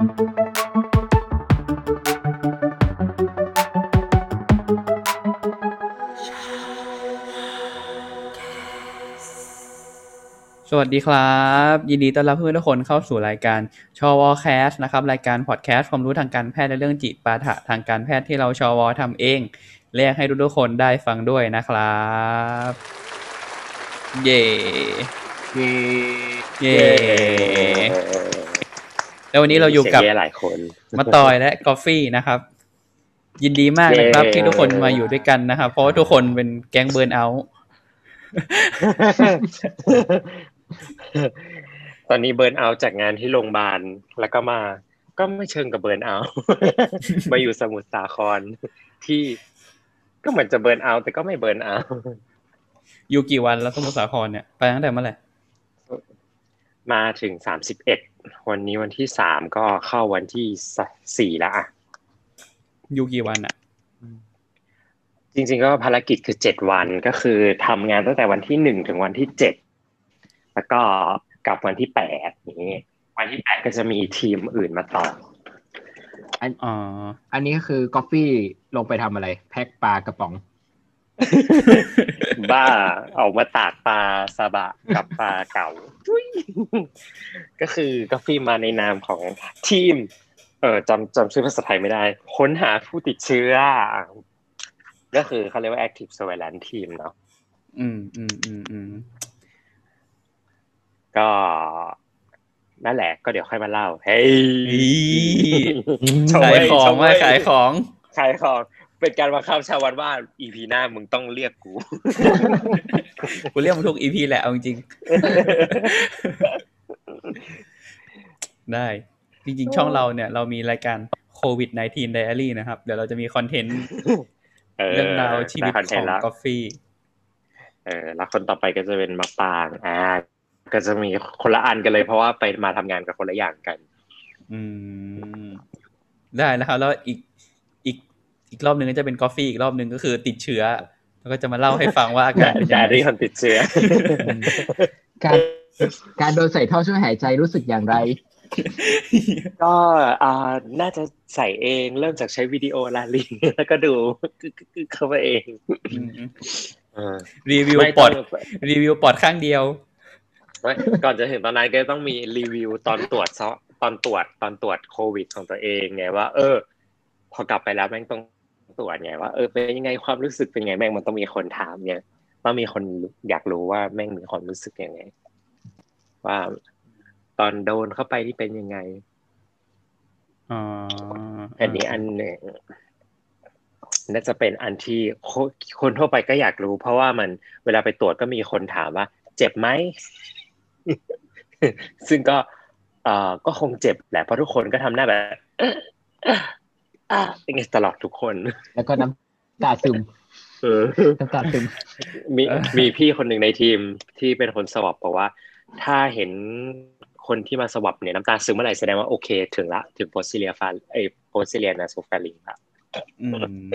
สวัสดีครับ ยินดีต้อนรับเพื่อนทุกคนเข้าสู่รายการชอวอแคสนะครับรายการพอดแคสต์ความรู้ทางการแพทย์และเรื่องจิปาถะทางการแพทย์ที่เราชอวอทำเองเรียกให้ทุกๆคนได้ฟังด้วยนะครับ เย่เย้เย่ แล้ววันนี้เราอยู่กับเสีงแหลายคนมาตอยและกอฟฟี่นะครับ ยินดีมากนะครับเย้ที่ทุกคนมาอยู่ด้วยกันนะครับเพราะว่าทุกคนเป็นแก๊งเบิร์นเอาท์ตอนนี้เบิร์นเอาท์จากงานที่โรงพยาบาลแล้วก็มา ก็ไม่เชิงกับเบิร์นเอาท์มาอยู่สมุทรสาครที่ก็เหมือนจะเบิร์นเอาท์แต่ก็ไม่เบิร์นเอาท์อยู่กี่วันแล้วสมุทรสาครเนี่ยไปตั้งแต่เมื่อไหร่มาถึงสามสิบเอ็ด วันนี้วันที่สามก็เข้าวันที่สี่แล้วอะอยู่กี่วันอะ จริง ๆ ก็ภารกิจคือเจ็ดวันก็คือทำงานตั้งแต่วันที่หนึ่งถึงวันที่เจ็ดแล้วก็กลับวันที่แปดอย่างนี้วันที่แปดก็จะมีทีมอื่นมาต่ออ๋ออันนี้ก็คือกาแฟลงไปทำอะไร แพ็คปลากระป๋อง บ้าออกมาตากปลาซาบะกับปลาเก๋าจุ้ยก็คือกาแฟมาในนามของทีม เออจำจำชื่อภาษาไทยไม่ได้ ค้นหาผู้ติดเชื้อ ก็คือเขาเรียกว่า active surveillance team เนาะอืมอืมอืมอืมก็นั่นแหละก็เดี๋ยวค่อยมาเล่า เฮ้ยชมขายเว้ยของชมเว้มายขายของ ขายของ เป็นการบังคับชาววันว่า EP หน้ามึงต้องเรียกกูกูเรียกมันทุกอีพีแหละเอาจริงๆได้จริงๆ ช่องเราเนี่ยเรามีรายการโควิด -19 Diary นะครับ เดี๋ยวเราจะมีคอนเทนต์เรื่องราวชีวิตได้คอนเทขนองต์แล้วกาแฟเออแล้วคนต่อไปก็จะเป็นมะปางอ่าก็จะมีคนละอันกันเลยเพราะว่าไปมาทำงานกับคนละอย่างกัน อืม ได้นะครับแล้วอีกอีก อีกรอบหนึ่งก็จะเป็นกาแฟอีกรอบหนึ่งก็คือติดเชื้อ แล้วก็จะมาเล่าให้ฟังว่าอาการเป็นแต่ยังไงที่คนติดเชื้อ การการโดนใส่ท่อช่วยหายใจรู้สึกอย่างไร ก็อ่าน่าจะใส่เองเริ่มจากใช้วิดีโอลาลิงแล้วก็ดูเข้าไปเองอืมเออรีวิวไม่ปต้ออดงรีวิวปอดข้างเดียวไม่ก่อนจะถึงตอนนั้นก็ต้องมีรีวิวตอนตรวจซะตอนตรวจตอนตรวจโควิดของตัวเองไงว่า เออ พอกลับไปแล้วแม่งต้อง ตรวจไงว่าเออเป็นยังไงความรู้สึกเป็นไงแม่งมันต้องมีคนถามไงต้องมีคนอยากรู้ว่าแม่งมีความรู้สึกยังไง ว่าตอนโดนเข้าไปนี่เป็นยังไงอ๋ออันนี้อันหนึ่งน่าจะเป็นอันที่คนคนทั่วไปก็อยากรู้ เพราะว่ามันเวลาไปตรวจก็มีคนถามว่า เจ็บไหม ซึ่งก็เอ่อก็คงเจ็บแหละเพราะทุกคนก็ทำหน้าแบบ เอะเอะอะอย่างเงี้ยตลอดทุกคน แล้วก็น้ำตาซึมเออน้ำตาซึมมีมีพี่คนหนึ่งในทีมที่เป็นคนสวอปบอกว่า ถ้าเห็นคนที่มาสวอปเนี่ยน้ำตาซึมเมื่อไหร่แสดงว่าโอเค ถึงละถึงโพซิเลียฟาไอโพซิเลียนาโซฟาลิงละอืม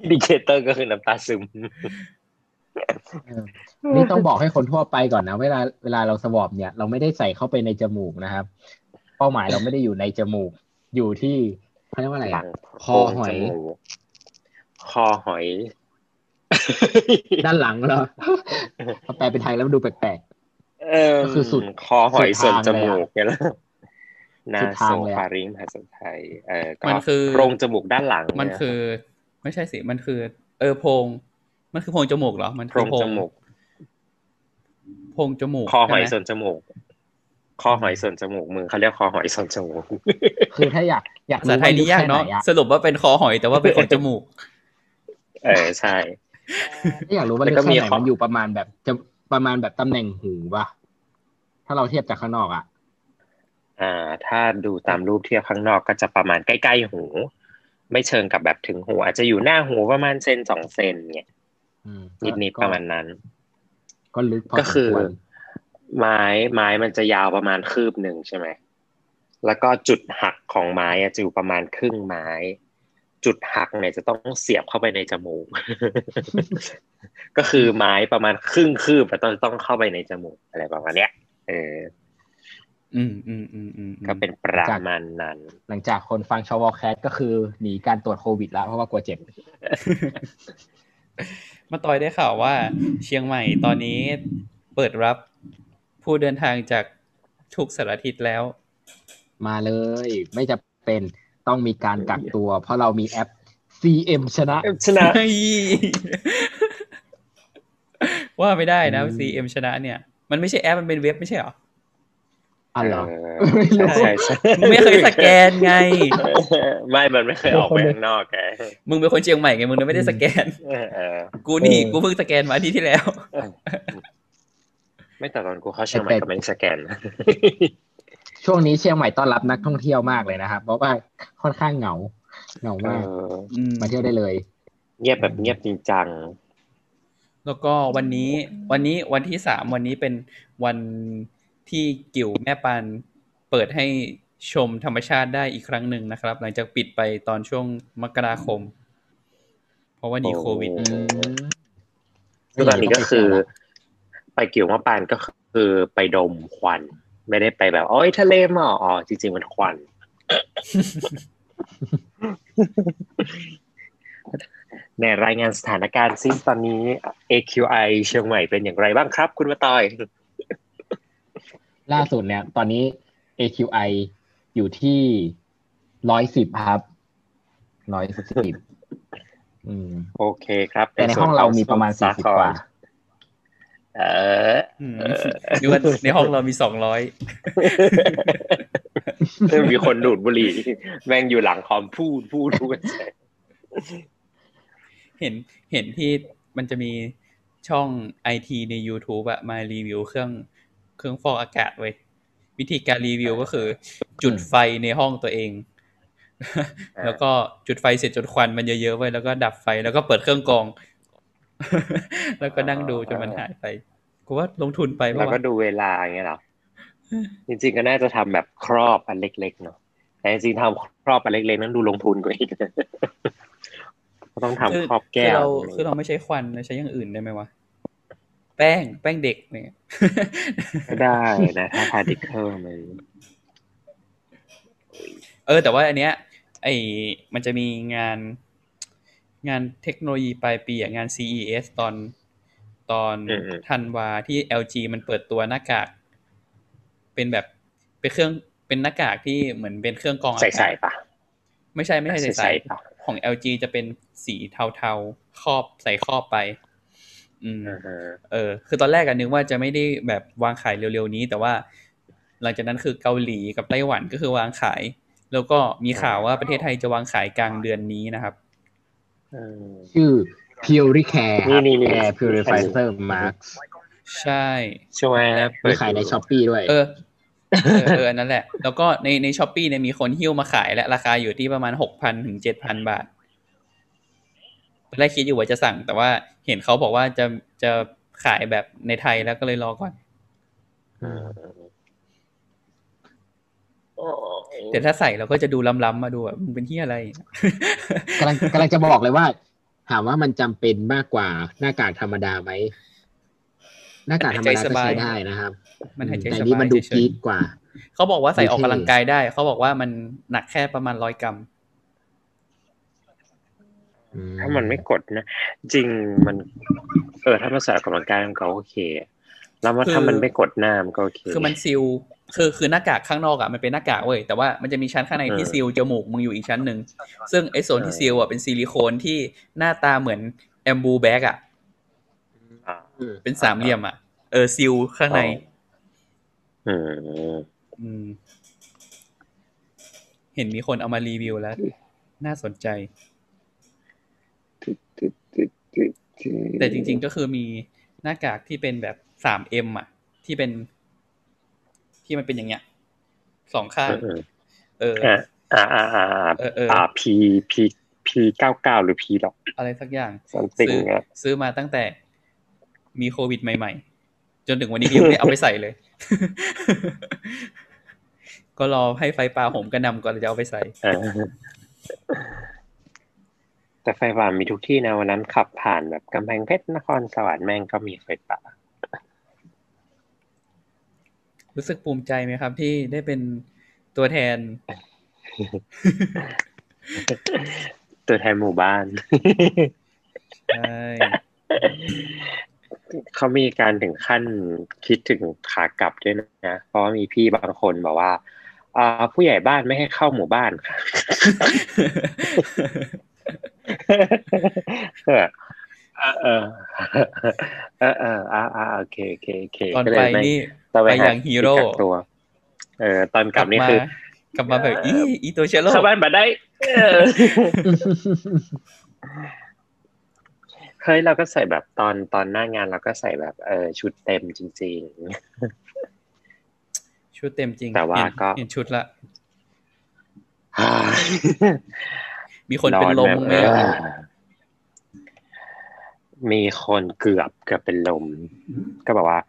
อินดิเคเตอร์ก็คือน้ำตาซึมนี่ต้องบอกให้คนทั่วไปก่อนนะ เวลาเวลาเราสวอปเนี่ย เราไม่ได้ใส่เข้าไปในจมูกนะครับ เป้าหมายเราไม่ได้อยู่ในจมูก อยู่ที่เขาเรียกว่าอะไรหลัอะงคอหอยจมูกคอหอย ด้านหลังเหรอพอแปลเป็นไทยแล้วมันดูแปลกเออก็คือสุดคอหอยสุส่วดนทางจเลยอะมูกเนี่ยแหละนาสุดโซทางเลยอะฟาริงภาษาไทย เออก็มันคือโพรงจมูกด้านหลัง มันเยคือ ไม่ใช่สิ มันคือ เออโพรงมันคือโพรงจมูกเหรอ มันโพคืรองโพรจงมูกโพรงจมูก คอหอยใช่ส่ไมวนจมูก คอหอยส่วนจมูกมึงเขาเรียกคอหอยส่วนจมูกๆคือถ้าอยากอยากภาษาไทยนี่ยากเนาะว่ลึแค่ไหอะสรุปว่าเป็นคอหอยแต่ว่าเป็นของจมูก เออใช่ถ้าอยากรู้ว่าแล้ลึวกก็แค่มีไหนข้อมันอยู่ประมาณแบบจะประมาณแบบตำแหน่งหูป่ะถ้าเราเทียบจากข้างนอกอะอ่า ถ้าดูตามรูปเทียบข้างนอกก็จะประมาณใกล้ๆหู ไม่เชิงกับแบบถึงหู อาจจะอยู่หน้าหูประมาณเซนสองเซนเนี่ยอืมนิดๆประมาณนั้น ก็ลึกพอก็คือสมควร ไม้ไม้มันจะยาวประมาณคืบหนึ่งใช่ไหมแล้วก็จุดหักของไม้อะจะอยู่ประมาณครึ่งไม้ จุดหักเนี่ยจะต้องเสียบเข้าไปในจมูก ก็คือไม้ประมาณครึ่งคืบอะต้องต้องเข้าไปในจมูกอะไรประมาณเนี้ย เออ อืมอืมอืมอืมก็เป็นประมาณนั้น หลังจากคนฟังชาวอแคสก็คือหนีการตรวจโควิดแล้วเพราะว่ากลัวเจ็บมาต่อยได้ข่าวว่า เชียงใหม่ตอนนี้เปิดรับ ผู้เดินทางจากทุกสารทิศแล้ว มาเลย ไม่จะเป็นต้องมีการกักตัว เพราะเรามีแอป CM ชนะชนะเฮ้ยว่าไม่ได้นะอืม CM ชนะเนี่ย มันไม่ใช่แอปมันเป็นเว็บไม่ใช่เหรออ๋อเหรอเออไม่รู้ใช่ใช่มึงไม่เคยสแกนไง ไม่ มันไม่เคยออกไปข้างนอกแกมึงเป็นคนเชียงใหม่ไง มึงเลยไม่ได้สแกนเออเออกูนี่เออกูเพิ่งสแกนมาอาที่ที่แล้ว ไม่แต่ตอนกูเข้าเชียงใหม่ก็ไม่ได้สแกนนะช่วงนี้เชียงใหม่ต้อนรับนักท่องเที่ยวมากเลยนะครับเพราะว่าค่อนข้างเหงาเหงาเอมากออืมมาเที่ยวได้เลย เงียบแบบเงียบจริงจังแล้วก็วันนี้วันนี้วันที่สามวันนี้เป็นวันที่กิ่วแม่ปานเปิดให้ชมธรรมชาติได้อีกครั้งหนึ่งนะครับ หลังจากปิดไปตอนช่วงมกราคม เพราะว่าหนีโควิดโอ้อืมคือตอนนี้ก็คือ ไปกิ่วมะปานก็คือไปดมควัน ไม่ได้ไปแบบโอ้ยทะเลหมอกอ๋อจริง ๆ มันควัน ในรายงานสถานการณ์ซิตอนนี้ AQI เชียงใหม่เป็นอย่างไรบ้างครับ คุณมาต่อย ล่าสุดเนี่ย ตอนนี้ AQI อยู่ที่ร้อยสิบครับร้อยสิบอืมโอเคครับ แต่ในห้องเรามีประมาณสสี่สิบกว่า เอออืมหรือว่าในห้องเรามีสองร้อยมีคนดูดบุหรี่ แม่งอยู่หลังคอมพูดพูดพูดเห็นเห็นที่มันจะมีช่องไอทีใน YouTube อะมารีวิวเครื่องเครื่องฟอกอากาศเว้ยวิธีการรีวิวก็คือ จุดไฟในห้องตัวเองอ่าแล้วก็จุดไฟเสร็จจนควันมันเยอะๆไว้แล้วก็ดับไฟแล้วก็เปิดเครื่องกรอง แล้วก็นั่งดูจนมันหายไปกูว่าลงทุนไปแล้วปะก็วะดูเวลาอย่างเงี้ยเหรอจริงๆก็น่าจะทำแบบครอบอันเล็กๆเนาะแต่จริงๆทำครอบอันเล็กๆนั้นดูลงทุนกว่าอีกก็ต้องทำคือครอบแก้คือวเราคือเราไม่ใช้ควันเราใช้อย่างอื่นได้ไหมวะแป้งแป้งเด็กเนี่ยก็ได้นะถ้าพาร์ติเคิลมันเออ แต่ว่าอันเนี้ย ไอมันจะมีงาน งานเทคโนโลยีปลายปีอะงาน CES ตอนตอนธันวาที่ LG มันเปิดตัวหน้ากาก เป็นแบบเป็นเครื่องเป็นหน้ากากที่เหมือนเป็นเครื่องกรองอาใส่กาศใส่ปะไม่ใช่ไม่ใช่ใส่ใส่ใส่ปะของ LG จะเป็นสีเทาๆครอบใส่ครอบไปอืมอ่าฮะเออ คือตอนแรกอะนึกว่าจะไม่ได้แบบวางขายเร็วๆนี้ แต่ว่า หลังจากนั้นคือเกาหลีกับไต้หวันก็คือวางขาย แล้วก็มีข่าวว่าประเทศไทยจะวางขายกลางเดือนนี้นะครับอืม ชื่อ PuriCare นี่นี่นี่ Air Purifier Mask ใช่ช่วยนะมีขายใน Shopee ด้วย เออเออเอออันนั้นแหละ แล้วก็ในใน Shopee เนี่ยมีคนหิ้วมาขายและราคาอยู่ที่ประมาณหกพันถึงเจ็ดพันบาทตอนแรกคิดอยู่ว่าจะสั่ง แต่ว่าเห็นเขาบอกว่าจะจะขายแบบในไทยแล้วก็เลยรอก่อนอืมโอ้ แต่ถ้าใส่เราก็จะดูล้ำๆมาดูแบบมึงเป็นที่อะไรกำลังกำลังจะบอกเลยว่าถามว่ามันจำเป็นมากกว่าหน้ากากธรรมดาไหมหน้ากากธรรมดาก็ใช้ได้นะครับ มันหายใจแต่สนี่บามัยนดูเฉพียคกว่าๆเขาบอกว่าใส่ออกดูเท่กำลังกายได้ เขาบอกว่ามันหนักแค่ประมาณร้อยกรัมอืถ้ามันไม่กดนะ จริงมันเออถ้ามันใส่ออกกำลังกายมันก็โอเค แล้วมันคือถ้ามันไม่กดหน้ามันก็โอเค คือมัน seal คือคือหน้ากากข้างนอกอะมันเป็นหน้ากากเว้ยแต่ว่ามันจะมีชั้นข้างในที่เออ seal จมูกมึงอยู่อีกชั้นหนึ่งซึ่งไอ้โซนที่เออ seal อะเป็นซิลิโคนที่หน้าตาเหมือน Ambu bag อะอ่าอืมเป็นสามเหลี่ยมอะเออ seal ข้างในอืมอืมเห็นมีคนเอามารีวิวแล้ว น่าสนใจ แต่จริง ๆก็คือมีหน้ากากที่เป็นแบบสามเอ็มอะ ที่เป็น ที่มันเป็นอย่างเงี้ยสองข้างอืมเอออ่าอ่าอ่าอ่าเออเอออ่าพีพีพีเก้าเก้าหรือพีหรอกอะไรสักอย่าง something ซื้อเนี่ยซื้อมาตั้งแต่มีโควิดใหม่ ๆ จนถึงวันนี้ยังไม่ได้เอาไปใส่เลย ก็รอให้ไฟป่าโหมกระหนำก่อนจะเอาไปใส่เออแต่ไฟป่ามีทุกที่นะวันนั้นขับผ่านแบบกำแพงเพชรนครสวรรค์แม่งก็มีไฟป่า รู้สึกภูมิใจไหมครับ ที่ได้เป็นตัวแทน ตัวแทนหมู่บ้านใช่เขามีการถึงขั้นคิดถึงขากลับด้วยนะ เพราะว่ามีพี่บางคนบอกว่าอ่าผู้ใหญ่บ้านไม่ให้เข้าหมู่บ้านค่ะเออเออเออเอออ่าอ่าโอเคโอเคโอเคตอนก็เลไปยม่นี่ ตะไปเวนอย่างฮีโร่กักตัว เออ ตอนกลับนี่คือกลับมาแบบอีอีตัวเชลโลเข้าบ้านมาได้เออเฮ้ยเราก็ใส่แบบตอนตอนหน้างานเราก็ใส่แบบเออชุดเต็มจริงชุดเต็มจริง แต่ว่าเห็นก็เห็นชุดละๆมีคนเป็นลมร้อไหมแบบอะเออมีคนเกือบเกือบเป็นลม ก็บอกว่า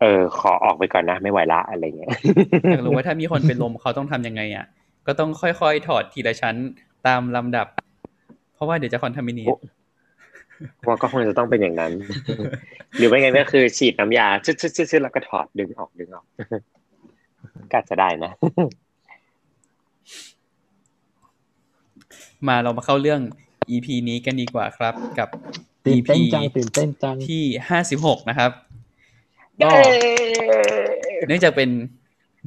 เออขอออกไปก่อนนะไม่ไหวละอะไรเงี้ยอยากรู้ว่าถ้ามีคนเป็นลมเขาต้องทำยังไงอะ ก็ต้องค่อยๆถอดทีละชั้นตามลำดับ เพราะว่าเดี๋ยวจะคอนทามินีโอ้ว่าก็คงจะต้องเป็นอย่างนั้น หรือไม่งั้นก็คือฉีดน้ำยาชึดชึดชึดชึดแล้วก็ถอดดึงออกดึงออกก็อาจจะได้นะ มาเรามาเข้าเรื่อง EP นี้กันดีกว่าครับ กับตื่น EP เต้นจังตื่นเต้นจังที่ห้าสิบหกนะครับ ก็เนื่องจากเป็น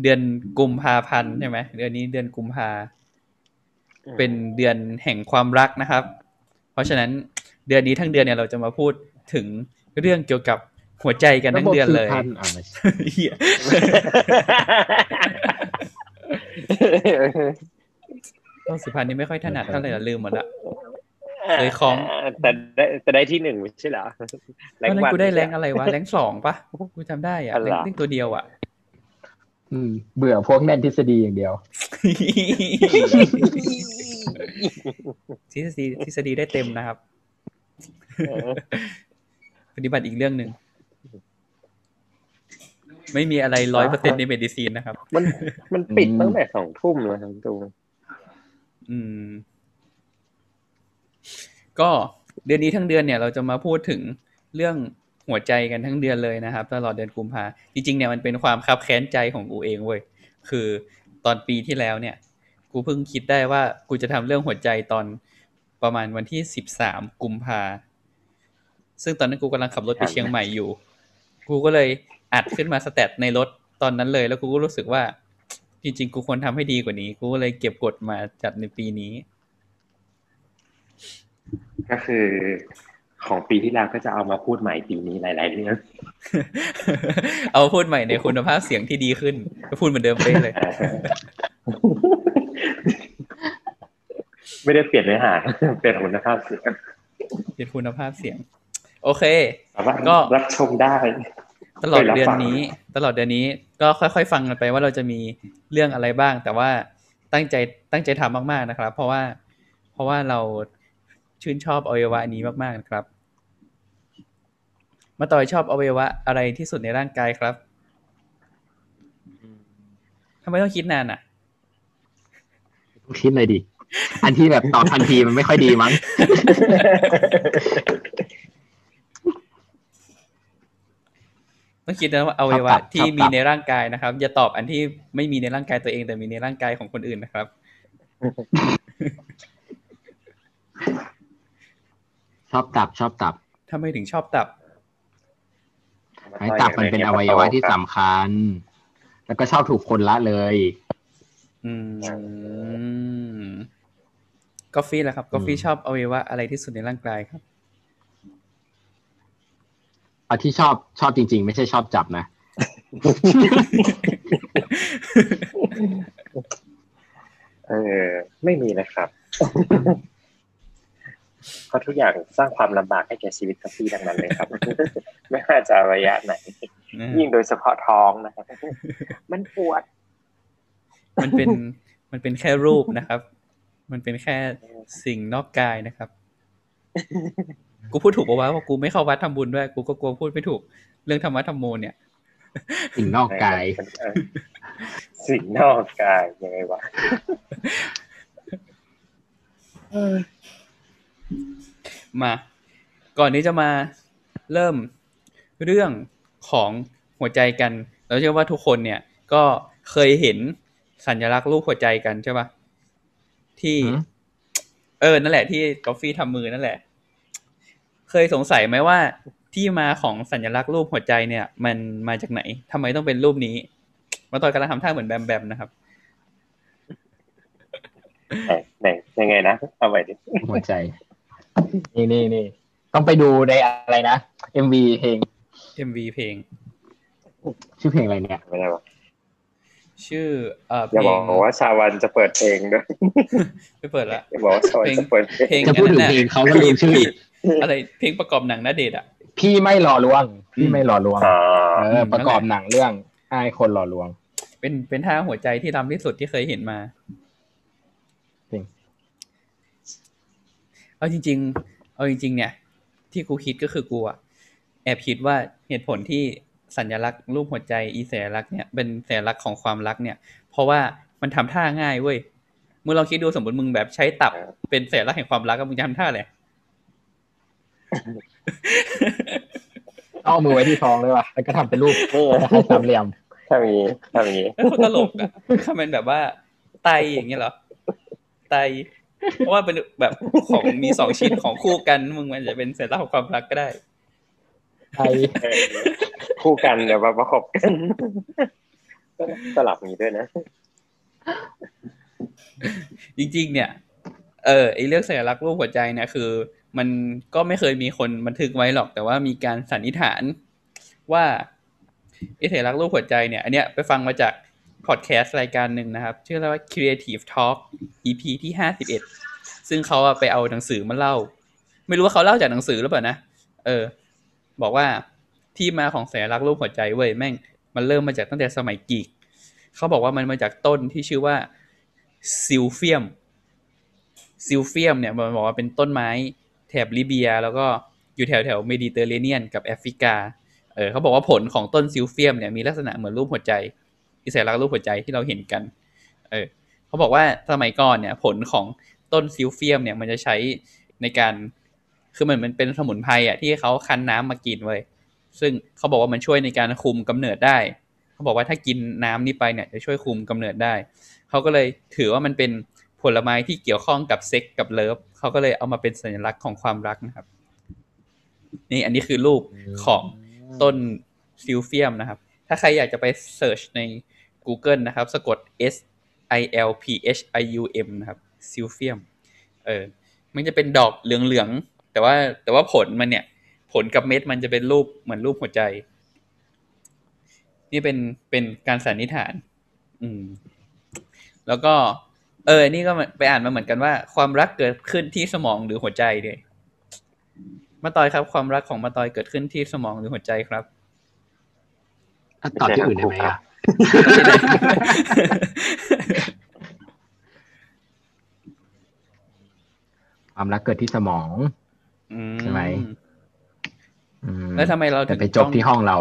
เดือนกุมภาพันธ์ใช่ไหมเดือนนี้เดือนกุมภาเป็นเดือนแห่งความรักนะครับ เพราะฉะนั้นเดือนนี้ทั้งเดือนเนี่ยเราจะมาพูดถึงเรื่องเกี่ยวกับหัวใจกันทั้งเดือนเลยระบบสืบพันธุ์อะไม่ใช่เหี้ยต้องสุพรรณนี่ไม่ค่อยถนัดเท่าไหร่ละลืมหมดละ เคยคล้องแต่ได้แต่ได้ที่หนึ่งไม่ใช่เหรอตอนนั้นกูได้แรงอะอะไรวะแรงสองปะกูจำได้อะอะไรแรงเรื่องตัวเดียวอะอืมเบื่อพวกแน่นทฤษฎีอย่างเดียว ทฤษฎีทฤษฎีได้เต็มนะครับ ปฏิบัติอีกเรื่องหนึ่ง ไม่มีอะไรร้อยเปอร์เซ็นในเมดิซีนนะครับ มันมันปิดอืมตั้งแต่สองทุ่มแล้วทั้งตัวอืม ก็เดือนนี้ทั้งเดือนเนี่ยเราจะมาพูดถึงเรื่องหัวใจกันทั้งเดือนเลยนะครับ ตลอดเดือนกุมภาจริงๆเนี่ยมันเป็นความคับแค้นใจของกูเองเว้ยคือตอนปีที่แล้วเนี่ย กูเพิ่งคิดได้ว่ากูจะทำเรื่องหัวใจตอนประมาณวันที่สิบสามกุมภาซึ่งตอนนั้นกูกำลังขับรถไปเชียงใหม่อยู่ กูก็เลยอัดขึ้นมาสแตทในรถตอนนั้นเลย แล้วกูก็รู้สึกว่า จริง ๆ กูควรทำให้ดีกว่านี้ กูก็เลยเก็บกดมาจัดในปีนี้ ก็คือของปีที่แล้วก็จะเอามาพูดใหม่ปีนี้หลาย ๆ เรื่อง เอาพูดใหม่ในคุณภาพเสียงที่ดีขึ้นก็พูดเหมือนเดิมเป๊ะเลย ไม่ได้เปลี่ยนเนื้อหาเปลี่ยนคุณภาพเสียงเป็นคุณภาพเสียง โอเคสามารถก็รับชมได้ตลอดเคยรับเดือนฟังนี้ ตลอดเดือนนี้ก็ค่อย ๆ ฟังกันไปว่าเราจะมีเรื่องอะไรบ้าง แต่ว่าตั้งใจตั้งใจทำมากๆนะครับ เพราะว่า เพราะว่าเรา ชื่นชอบอวัยวะนี้มากๆนะครับ มาต่อยชอบอวัยวะอะไรที่สุดในร่างกายครับทำไมต้องคิดนานอะคิดเลยดิ อันที่แบบตอบทันทีมันไม่ค่อยดีมั้ง ต้องคิดนะว่าอวัยวะชอบตับที่ชอบตับมีในร่างกายนะครับ อย่าตอบอันที่ไม่มีในร่างกายตัวเองแต่มีในร่างกายของคนอื่นนะครับ ชอบตับชอบตับถ้าไม่ถึงชอบตับไอ้ตับมันเป็นอวัยวะที่สำคัญ แล้วก็ชอบถูกคนละเลย อืมกาแฟแหละครับกาแฟอืมชอบอวัยวะอะไรที่สุดในร่างกายครับ เอาที่ชอบชอบจริง ๆ ไม่ใช่ชอบจับนะ เออ ไม่มีนะครับเพ ราะทุกอย่างสร้างความลำบากให้แก่ชีวิตกาแฟดังนั้นเลยครับ ไม่ว่าจะระยะไหน ยิ่งโดยเฉพาะท้องนะครับมันปวด มันเป็นมันเป็นแค่รูปนะครับ มันเป็นแค่สิ่งนอกกายนะครับ กูพูดถูกปะวะเพราะกูไม่เข้าวัดทำบุญด้วย กูก็กลัวพูดไม่ถูก เรื่องธรรมะธรรมโมเนี่ยสิ่งนอกกายเออสิ่งนอกกายยังไงวะ มา ก่อนนี้จะมาเริ่มเรื่องของหัวใจกัน เราเชื่อว่าทุกคนเนี่ยก็ก็เคยเห็นสัญลักษณ์รูปหัวใจกันใช่ปะที่หืมเออ นั่นแหละที่กาแฟทำมือนั่นแหละ เคยสงสัยไหมว่าที่มาของสัญลักษณ์รูปหัวใจเนี่ย มันมาจากไหนทำไมต้องเป็นรูปนี้มาตอนกำลังทำท่าเหมือนแบมแบมนะครับไหนไหนยังไงนะเอาใหม่ดิหัวใจ นี่นี่นี่ต้องไปดูในอะไรนะ MV เพลง MV เพลง ชื่อเพลงอะไรเนี่ยไม่ได้บอกชื่อเอ่อเพอย่าลบงอกว่าชาวันจะเปิดเพลงด้วยไปเปิดละอย่าบอกว่าชาวันจะเปิดเพลงเพลงจะพูดถึงเพลงเขาก็ลืมชื่ออะไรเพลงประกอบหนังนาเดชน์อะพี่ไม่หล่อลวง พี่ไม่หล่อลวงอ๋อเออประกอบหนังเรื่องไอ้คนหล่อลวง เป็นเป็นท่าหัวใจที่ล้ำที่สุดที่เคยเห็นมา จริง เอาจริง ๆ เอาจริง ๆ เนี่ย ที่กูคิดก็คือกูอะแอบคิดว่าเหตุผลที่สัญลักษณ์รูปหัวใจอีสัญลักษณ์เนี่ยเป็นสัญลักษณ์ของความรักเนี่ย เพราะว่ามันทำท่าง่ายเว้ยมึงลองคิดดูสมมติมึงแบบใช้ตับเป็นสัญลักษณ์แห่งความรักอะมึงจะทำท่าอะไรเอามือไว้ที่ท้องเลยว่ะแล้วก็ทำเป็นรูปนี่ให้สามเหลี่ยมทำอย่างนี้ทำอย่างนี้แล้วคนตลกอะทำเป็นแบบว่าไตอย่างเงี้ยเหรอไต เพราะว่าเป็นแบบของมีสองชิ้นของคู่กันมึงมันจะเป็นสัญลักษณ์ของความรักก็ได้ไอเออคู่กันเดี๋ยวมาประกบกันสลับอย่างนี้ด้วยนะ จริง ๆ เนี่ย เออไอเรื่องสัญลักษณ์รูปหัวใจเนี่ยคือ มันก็ไม่เคยมีคนบันทึกไว้หรอก แต่ว่ามีการสันนิษฐานว่าไอสัญลักษณ์รูปหัวใจเนี่ย อันเนี้ยไปฟังมาจาก พอดแคสต์รายการหนึ่งนะครับ ชื่อว่า Creative Talk EP ที่ห้าสิบเอ็ดซึ่งเขาไปเอาหนังสือมาเล่า ไม่รู้ว่าเขาเล่าจากหนังสือหรือเปล่านะเออ บอกว่าที่มาของสัญลักษณ์รูปหัวใจเว้ยแม่ง มันเริ่มมาจากตั้งแต่สมัยกีกเขาบอกว่ามันมาจากต้นที่ชื่อว่าsilphium silphium เนี่ยมันบอกว่าเป็นต้นไม้แถบลิเบีย แล้วก็อยู่แถวแถวเมดิเตอร์เรเนียนกับแอฟริกาเออเขาบอกว่าผลของต้น silphium เนี่ยมีลักษณะเหมือนรูปหัวใจ อิสระลักษณ์รูปหัวใจที่เราเห็นกัน เออเขาบอกว่าสมัยก่อนเนี่ย ผลของต้น silphium เนี่ยมันจะใช้ในการคือมันมันเป็นสมุนไพรอะที่เขาคั้นน้ำมากินเว้ยซึ่งเขาบอกว่ามันช่วยในการคุมกำเนิดได้ เขาบอกว่าถ้ากินน้ำนี้ไปเนี่ยจะช่วยคุมกำเนิดได้ เขาก็เลยถือว่ามันเป็นผลไม้ที่เกี่ยวข้องกับเซ็กกับ love เขาก็เลยเอามาเป็นสัญลักษณ์ของความรักนะครับ นี่อันนี้คือรูปของต้น silphium นะครับ ถ้าใครอยากจะไป search ใน Google นะครับ สะกด S I L P H I U M นะครับ silphium เออมันจะเป็นดอกเหลืองๆ แต่ว่าแต่ว่าผลมันเนี่ย ผลกับเม็ดมันจะเป็นรูปเหมือนรูปหัวใจ นี่เป็นเป็นการสันนิษฐาน อืม แล้วก็ เออ นี่ก็ไปอ่านมาเหมือนกันว่า ความรักเกิดขึ้นที่สมองหรือหัวใจเนี่ยมาตอยครับ ความรักของมาตอยเกิดขึ้นที่สมองหรือหัวใจครับตอบที่อื่นได้ไหมอะ ความรักเกิดที่สมองอืใช่ไหมอืมแล้วทำไมเราถึแต่งไปจบที่ห้องเรา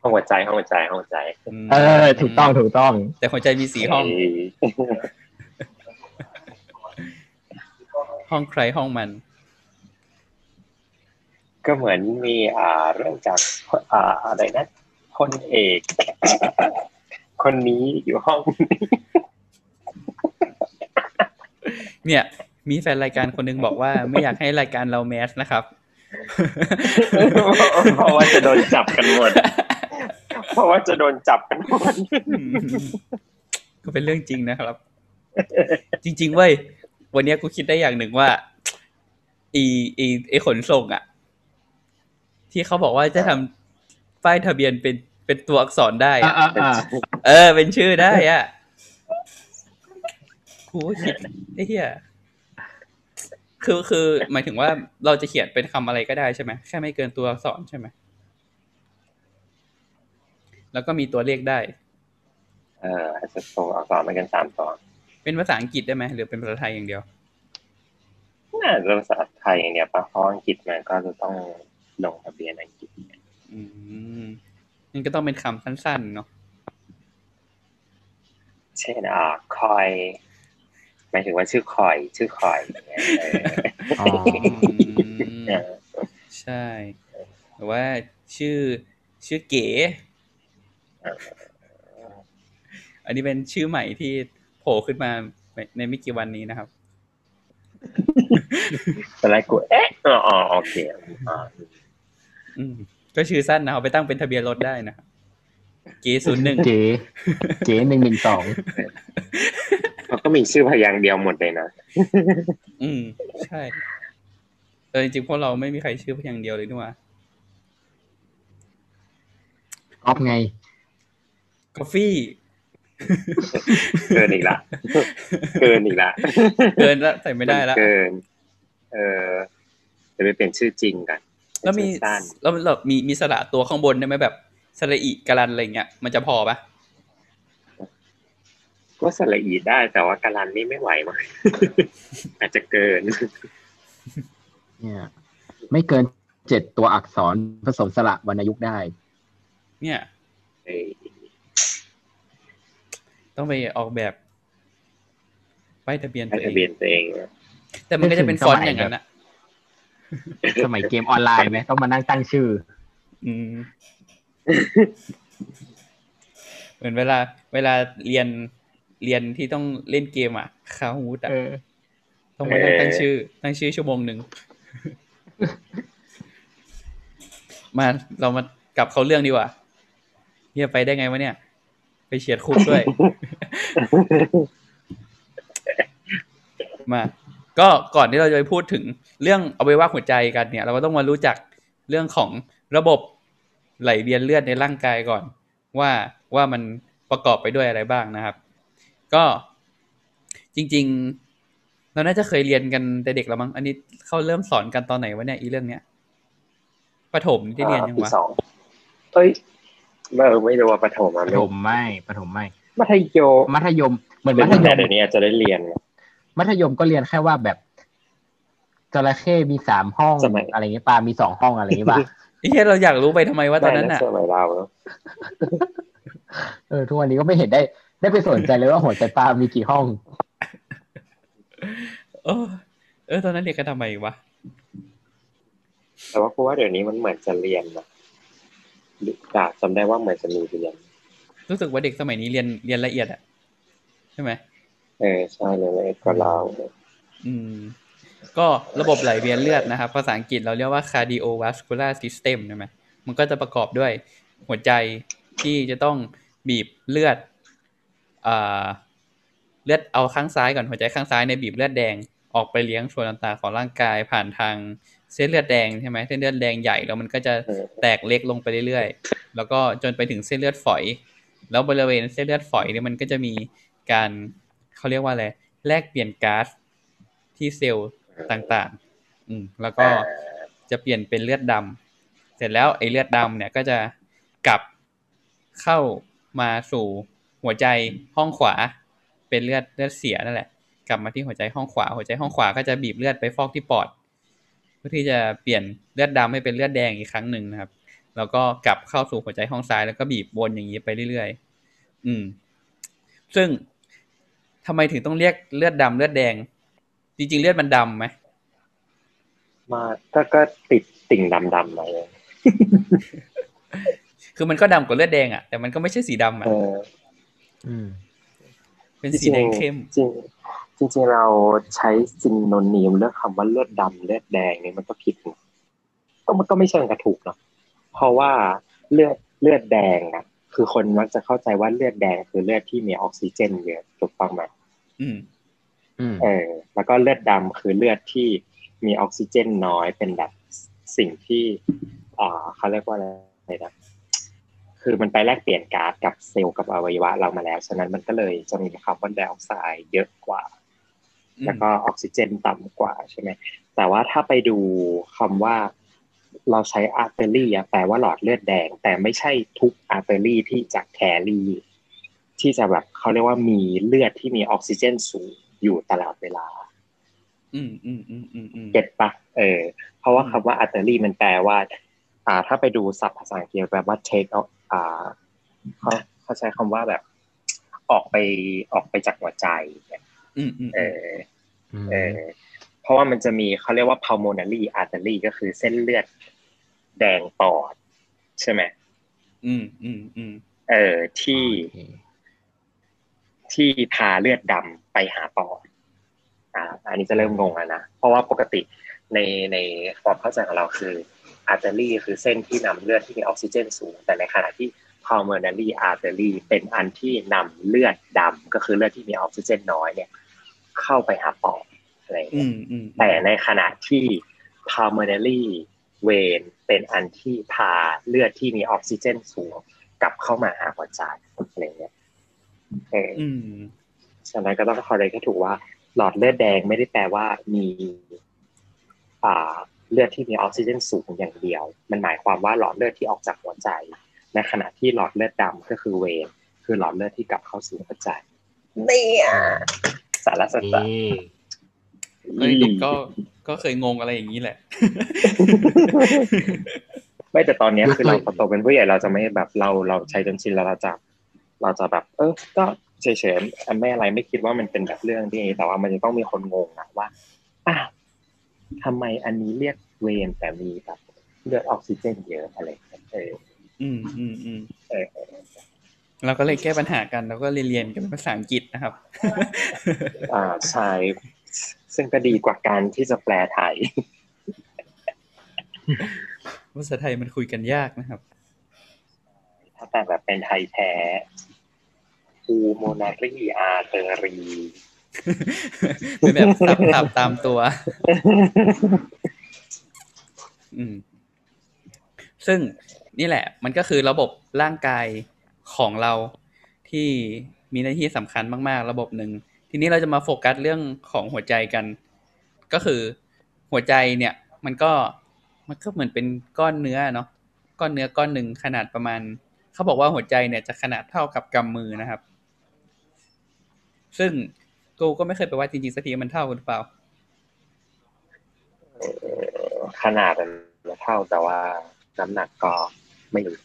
ห้องหัวใจห้องหัวใจห้องหัวใจมเออ ถูกต้องถูกต้อง แต่หัวใจมีสี่ห้อง ห้องใครห้องมัน ก็เหมือนมีอ่าเริ่มจากอ่าอะไรนะ คนเอก คนนี้อยู่ห้องเนี่ย มีแฟนรายการคนหนึงบอกว่า ไม่อยากให้รายการเราแมสนะครับเพราะว่าจะโดนจับกันหมด เพราะว่าจะโดนจับกันหมดก็เป็นเรื่องจริงนะครับ จริง ๆ เว้ยวันเนี้ยกูคิดได้อย่างหนึ่งว่า อีอีไอขนส่งอะที่เขาบอกว่าจะทำ ป้ายทะเบียนเป็นเป็นตัวอักษรได้อ่าอะอ่าอ่าเออ เป็นชื่อได้อะกูก็คิดไอ้เหี้ยคือคือหมายถึงว่าเราจะเขียนเป็นคำอะไรก็ได้ใช่ไหมแค่ไม่เกินตัวอักษรใช่ไหมแล้วก็มีตัวเลขได้เอออาจจะส่งอักษรมากันสามตอนเป็นภาษาอังกฤษได้ไหมหรือเป็นภาษาไทยอย่างเดียวน่าจะภาษาไทยอย่างเดียวปะเพราะอังกฤษมันก็จะต้องลงทะเบียนอังกฤษ อืมมันก็ต้องเป็นคำสั้นๆเนาะเช่นอ่าคอยหมายถึงว่าชื่อคอย ชื่อคอยอย่างเงี้ยเอออ๋อเออใช่หรือว่าชื่อชื่อเก๋อันนี้เป็นชื่อใหม่ที่โผล่ขึ้นมาในไม่กี่วันนี้นะครับตอนแรกกูเอ๊ะอ๋ออ๋อโอเคอ่าอืม ก็ชื่อสั้นนะเอาไปตั้งเป็นทะเบียนรถได้นะครับเกศูนย์หนึ่งเก๋เก๋หนึ่งหนึ่งสองเขาก็มีชื่อพยางค์เดียวหมดเลยนะ อืม ใช่เออจริงๆพวกเราไม่มีใครชื่อเพียางเดียวเลยนี่หว่าออฟไงกาฟี่เกินอีกละ เกินอีกละ เกินละใส่ไม่ได้ละนเกิน เออจะไปเปลี่ยนชื่อจริงกัน แล้วมีชื่อสั้นแล้วแบบมีมีสระตัวข้างบนได้ไหมแบบสระอีกาลันอะไรเงี้ยมันจะพอปะก็สละอีได้แต่ว่าการันนี่ไม่ไหวมั้งอาจจะเกิน เนี่ย ไม่เกินเจ็ดตัวอักษรผสมสระวรรณยุกต์ได้ เนี่ยเอ้ยต้องไปออกแบบป้ายทะเบียนให้ตัวเอทะเบียงนตัวเองแต่มันก็จะเป็นฟอนต์อย่างนั้นอะ สมัยเกมออนไลน์ไหมต้องมานั่งตั้งชื่อ อืมเหมือนเวลา เวลาเรียนเรียนที่ต้องเล่นเกมอะคาฮูดอะเออต้องมานั่งตั้งชื่อ ตั้งชื่อชั่วโมงหนึ่งมาเรามากลับเขาเรื่องดีกว่าเฮียไปได้ไงวะเนี่ย ไปเฉียดคุกด้วย มา ก็ก่อนที่เราจะไปพูดถึงเรื่องเอาไว้ว่าหัวใจกันเนี่ย เราก็ต้องมารู้จักเรื่องของระบบไหลเวียนเลือดในร่างกายก่อน ว่าว่ามันประกอบไปด้วยอะไรบ้างนะครับ ก็จริง ๆ เราน่าจะเคยเรียนกันแต่เด็กแล้วมั้งอันนี้เขาเริ่มสอนกันตอนไหนวะเนี่ยอีเรื่องเนี้ยประถมที่เรียนยังปีวะสองเอ้ยเออไม่รู้ว่าประถมอะปไม่ฐมไม่ปฐมไม่มัธยมมัธยมเหมือนเป็มันธยแต่มเดี๋ยวนี้อาจจะได้เรียน มัธยมก็เรียนแค่ว่าแบบจระเข้มีสามห้องสมัยอะไรเงี้ยปลา มีสองห้องอะไรเงี้ยป่ะไอ้เหี้ยเราอยากรู้ไปทำไมว่าตอนนั้นได้อะสมัยเราเนอะเออทุกวันนี้ก็ไม่เห็นได้ ได้ไปสนใจเลยว่าหัวใจปลา มีกี่ห้อง เออ เออ ตอนนั้นเรียนกันทำไมวะ แต่ว่าเพราะว่าเดี๋ยวนี้มันเหมือนจะเรียนนะดาจำได้ว่าเหมือนจะมีเรียน รู้สึกว่าเด็กสมัยนี้เรียนเรียนละเอียดอะใช่ไหม เออใช่เลยเลยก็เราอืม ก็ระบบไหลเวียนเลือดนะครับ ภาษาอังกฤษเราเรียกว่า cardiovascular system ใช่ไหมมันก็จะประกอบด้วยหัวใจที่จะต้องบีบเลือดอ่าเลือดเอาข้างซ้ายก่อนหัวใจข้างซ้ายในบีบเลือดแดงออกไปเลี้ยงส่วนต่างๆของร่างกายผ่านทางเส้นเลือดแดงใช่ไหมเส้นเลือดแดงใหญ่แล้วมันก็จะแตกเล็กลงไปเรื่อยๆ แล้วก็จนไปถึงเส้นเลือดฝอย แล้วบริเวณเส้นเลือดฝอยเนี่ยมันก็จะมีการ เขาเรียกว่าอะไรแลกเปลี่ยนก๊าซที่เซลล์ต่างๆ อืมแล้วก็จะเปลี่ยนเป็นเลือดดำเสร็จแล้วไอ้เลือดดำเนี่ยก็จะกลับเข้ามาสู่หัวใจห้องขวา เป็นเลือดเลือดเสียนั่นแหละ กลับมาที่หัวใจห้องขวา หัวใจห้องขวาก็จะบีบเลือดไปฟอกที่ปอด เพื่อที่จะเปลี่ยนเลือดดำให้เป็นเลือดแดงอีกครั้งหนึ่งนะครับ แล้วก็กลับเข้าสู่หัวใจห้องซ้ายแล้วก็บีบวนอย่างนี้ไปเรื่อยๆ อืม ซึ่ง ทำไมถึงต้องเรียกเลือดดำเลือดแดง จริง ๆ เลือดมันดำไหมมาก็ก็ติดติ่งดำๆหน่อยคือมันก็ดำกว่าเลือดแดงอะแต่มันก็ไม่ใช่สีดำอะเอออืมเป็นสีแดงเข้มจริงจริงจริงๆเราใช้ซินโนนีมเรื่องคำว่าเลือดดำเลือดแดงเนี่ยมันก็ผิดนะก็มันก็ไม่เชิงกระถูกเนาะเพราะว่าเลือดเลือดแดงอะ คือคนมักจะเข้าใจว่าเลือดแดงคือเลือดที่มีออกซิเจนเยอะถูกต้องไหมอืมอืมเออ แล้วก็เลือดดำคือเลือดที่มีออกซิเจนน้อยเป็นแบบสิ่งที่อ่าเขาเรียกว่าอะไรนะคือมันไปแลกเปลี่ยนก๊าซกับเซลล์กับอวัยวะเรามาแล้ว ฉะนั้นมันก็เลยจะมีคาร์บอนไดออกไซด์เยอะกว่า แล้วก็ออกซิเจนต่ำกว่าใช่ไหมแต่ว่าถ้าไปดูคำว่า เราใช้ artery แปลว่าหลอดเลือดแดง แต่ไม่ใช่ทุก artery ที่จะ carry ที่จะแบบเขาเรียกว่ามีเลือดที่มีออกซิเจนสูงอยู่ตลอดเวลา อืมอืมอืมอืมอืม get ปะเออ เพราะว่าคำว่า artery มันแปลว่า อ่า ถ้าไปดูศัพท์ภาษาอังกฤษแปลว่า take out อ่าเขาเขาใช้คำว่าแบบ ออกไปออกไปจากหัวใจเนี่ยอืมอืมเออมเออ เพราะว่ามันจะมีเขาเรียกว่า pulmonary artery ก็คือเส้นเลือดแดงปอด ใช่ไหมอืมอืมอืมเอ่อที่โอเคที่พาเลือดดำไปหาปอดอ่าอันนี้จะเริ่มงงแล้วนะ เพราะว่าปกติในในความเข้าใจของเราคือ artery คือเส้นที่นำเลือดที่มีออกซิเจนสูง แต่ในขณะที่ pulmonary artery เป็นอันที่นำเลือดดำก็คือเลือดที่มีออกซิเจนน้อยเนี่ย เข้าไปหาปอด อะไรอย่างอืเงี้ยมอืมแต่ในขณะที่ pulmonary vein เป็นอันที่พาเลือดที่มีออกซิเจนสูงกลับเข้ามาหาหัวใจอะไรเงี้ยเอออืมฉะนั้นก็ต้อง correct ให้ถูกว่า หลอดเลือดแดงไม่ได้แปลว่ามี อ่าเลือดที่มีออกซิเจนสูงอย่างเดียว มันหมายความว่าหลอดเลือดที่ออกจากหัวใจ ในขณะที่หลอดเลือดดำก็คือเวนคือหลอดเลือดที่กลับเข้าสู่หัวใจ เนี่ยสารสนเส ริญนี่เฮ้ยเด็กก็ก็เคยงงอะไรอย่างนี้แหละ ไม่แต่ตอนเนี้ยคือเราพอโตเป็นผู้ใหญ่เราจะไม่แบบเราเราใช้จนชินแล้วเราจะเราจะแบบ เออ ก็เฉยๆไม่อะไรไม่คิดว่ามันเป็นแบบเรื่องที่แต่ว่ามันจะต้องมีคนงงอะว่าอ้าวทำไมอันนี้เรียกเวนแต่มีแบบเลือดออกซิเจนเยอะอะไรอย่างเงี้ยเอออืมอืมอืมเออเออเราก็เลยแก้ปัญหากัน แล้วก็เรียนกันเป็นภาษาอังกฤษนะครับ อ่าใช่ ซึ่งก็ดีกว่าการที่จะแปลไทย ภาษาไทยมันคุยกันยากนะครับ ถ้าแต่แบบเป็นไทยแท้คูโมนารีอาเตอรีเป็นแบบสับสับตามตัว อืม ซึ่งนี่แหละ มันก็คือระบบร่างกายของเราที่มีหน้าที่สำคัญมาก ๆ ระบบหนึ่ง ทีนี้เราจะมาโฟกัสเรื่องของหัวใจกัน ก็คือหัวใจเนี่ย มันก็มันก็เหมือนเป็นก้อนเนื้อเนาะก้อนเนื้อก้อนหนึ่งขนาดประมาณ เขาบอกว่าหัวใจเนี่ยจะขนาดเท่ากับกำมือนะครับ ซึ่งกูก็ไม่เคยไปวัดจริงๆสักทีมันเท่ากันหรือเปล่าเอ่อขนาดมันไม่เท่าแต่ว่าน้ำหนักก็ไม่รู้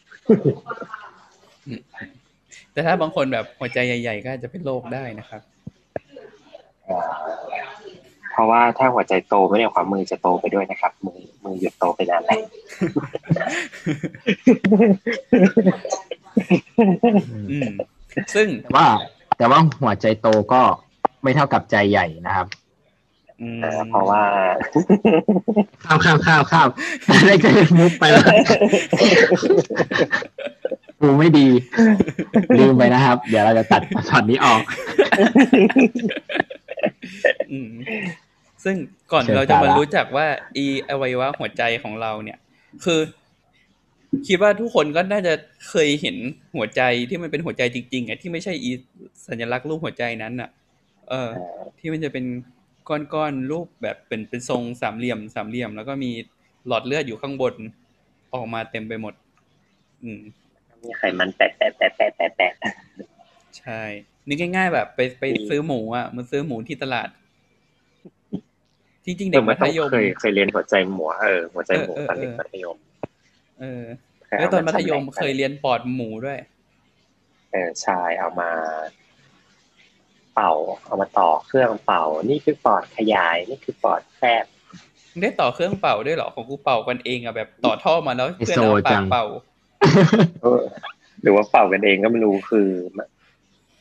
แต่ถ้าบางคนแบบหัวใจใหญ่ ๆ ก็อาจจะเป็นโรคได้นะครับอ่า เพราะว่าถ้าหัวใจโตไม่ได้ความมือจะโตไปด้วยนะครับ มือมือหยุดโตไปนานแล้วอืมซึ่งแต่ว่า แต่ว่าหัวใจโตก็ไม่เท่ากับใจใหญ่นะครับอืมเออเพราะว่าข้ามข้ามข้ามข้ามได้จะมุกไปแล้วกูไม่ดี ลืมไปนะครับ เดี๋ยวเราจะตัดช็อตนี้ออกอืม ซึ่งก่อนเชิญเราจะมาสาระรู้จักว่า อีอวัยวะหัวใจของเราเนี่ย คือ คิดว่าทุกคนก็น่าจะเคยเห็นหัวใจที่มันเป็นหัวใจจริงๆอะที่ไม่ใช่อีสัญลักษณ์รูปหัวใจนั้นอะ เออ ที่มันจะเป็นก้อนๆรูปแบบเป็นเป็นทรงสามเหลี่ยมสามเหลี่ยม แล้วก็มีหลอดเลือดอยู่ข้างบน ออกมาเต็มไปหมด อืมมีไขมันแปะแปะแปะแปะแปะแปะใช่ นึกง่ายๆแบบไปไปซื้อหมูอะมันซื้อหมูที่ตลาด จริงๆเอเด็อกมัมันธต้องยมเคยเคยเรียนหัวใจหมูเออหัวใจหมูเออตอนเด็กเออมัธยม เออเคยแล้วเอาตอนมัธยมชำแหละเคยเรียนปอดหมูด้วย เออใช่เอามา เป่า เอามาต่อเครื่องเป่า นี่คือปอดขยาย นี่คือปอดแคบได้ต่อเครื่องเป่าด้วยเหรอของกูเป่ากันเองอะแบบต่อท่อมาแล้วไฮโซเพื่อนเอาปาจักงเป่าเออหรือว่าเป่ากันเองก็ไม่รู้คือ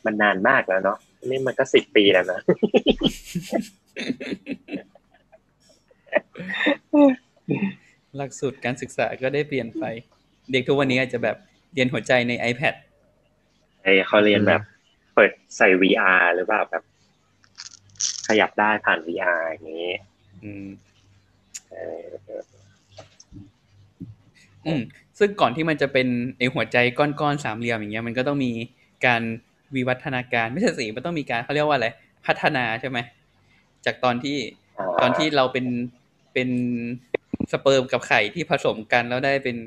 มันมันนานมากแล้วเนาะนี่มันก็สิบปีแล้วนะหลักสูตรการศึกษาก็ได้เปลี่ยนไป เด็กทุกวันนี้อาจจะแบบเรียนหัวใจใน iPad ไอเขาเรียนแบบเปิดใส่ VR หรือเปล่าแบบ ขยับได้ผ่าน VR อย่างนี้ อืมเอออืมซึ่งก่อนที่มันจะเป็นไอหัวใจก้อนๆสามเหลี่ยมอย่างเงี้ย มันก็ต้องมีการ วิวัฒนาการไม่ใช่สิมันต้องมีการเขาเรียกว่าอะไรพัฒนาใช่ไหมจากตอนที่ตอนที่เราเป็นเป็นสเปิร์มกับไข่ที่ผสมกันแล้วได้เป็น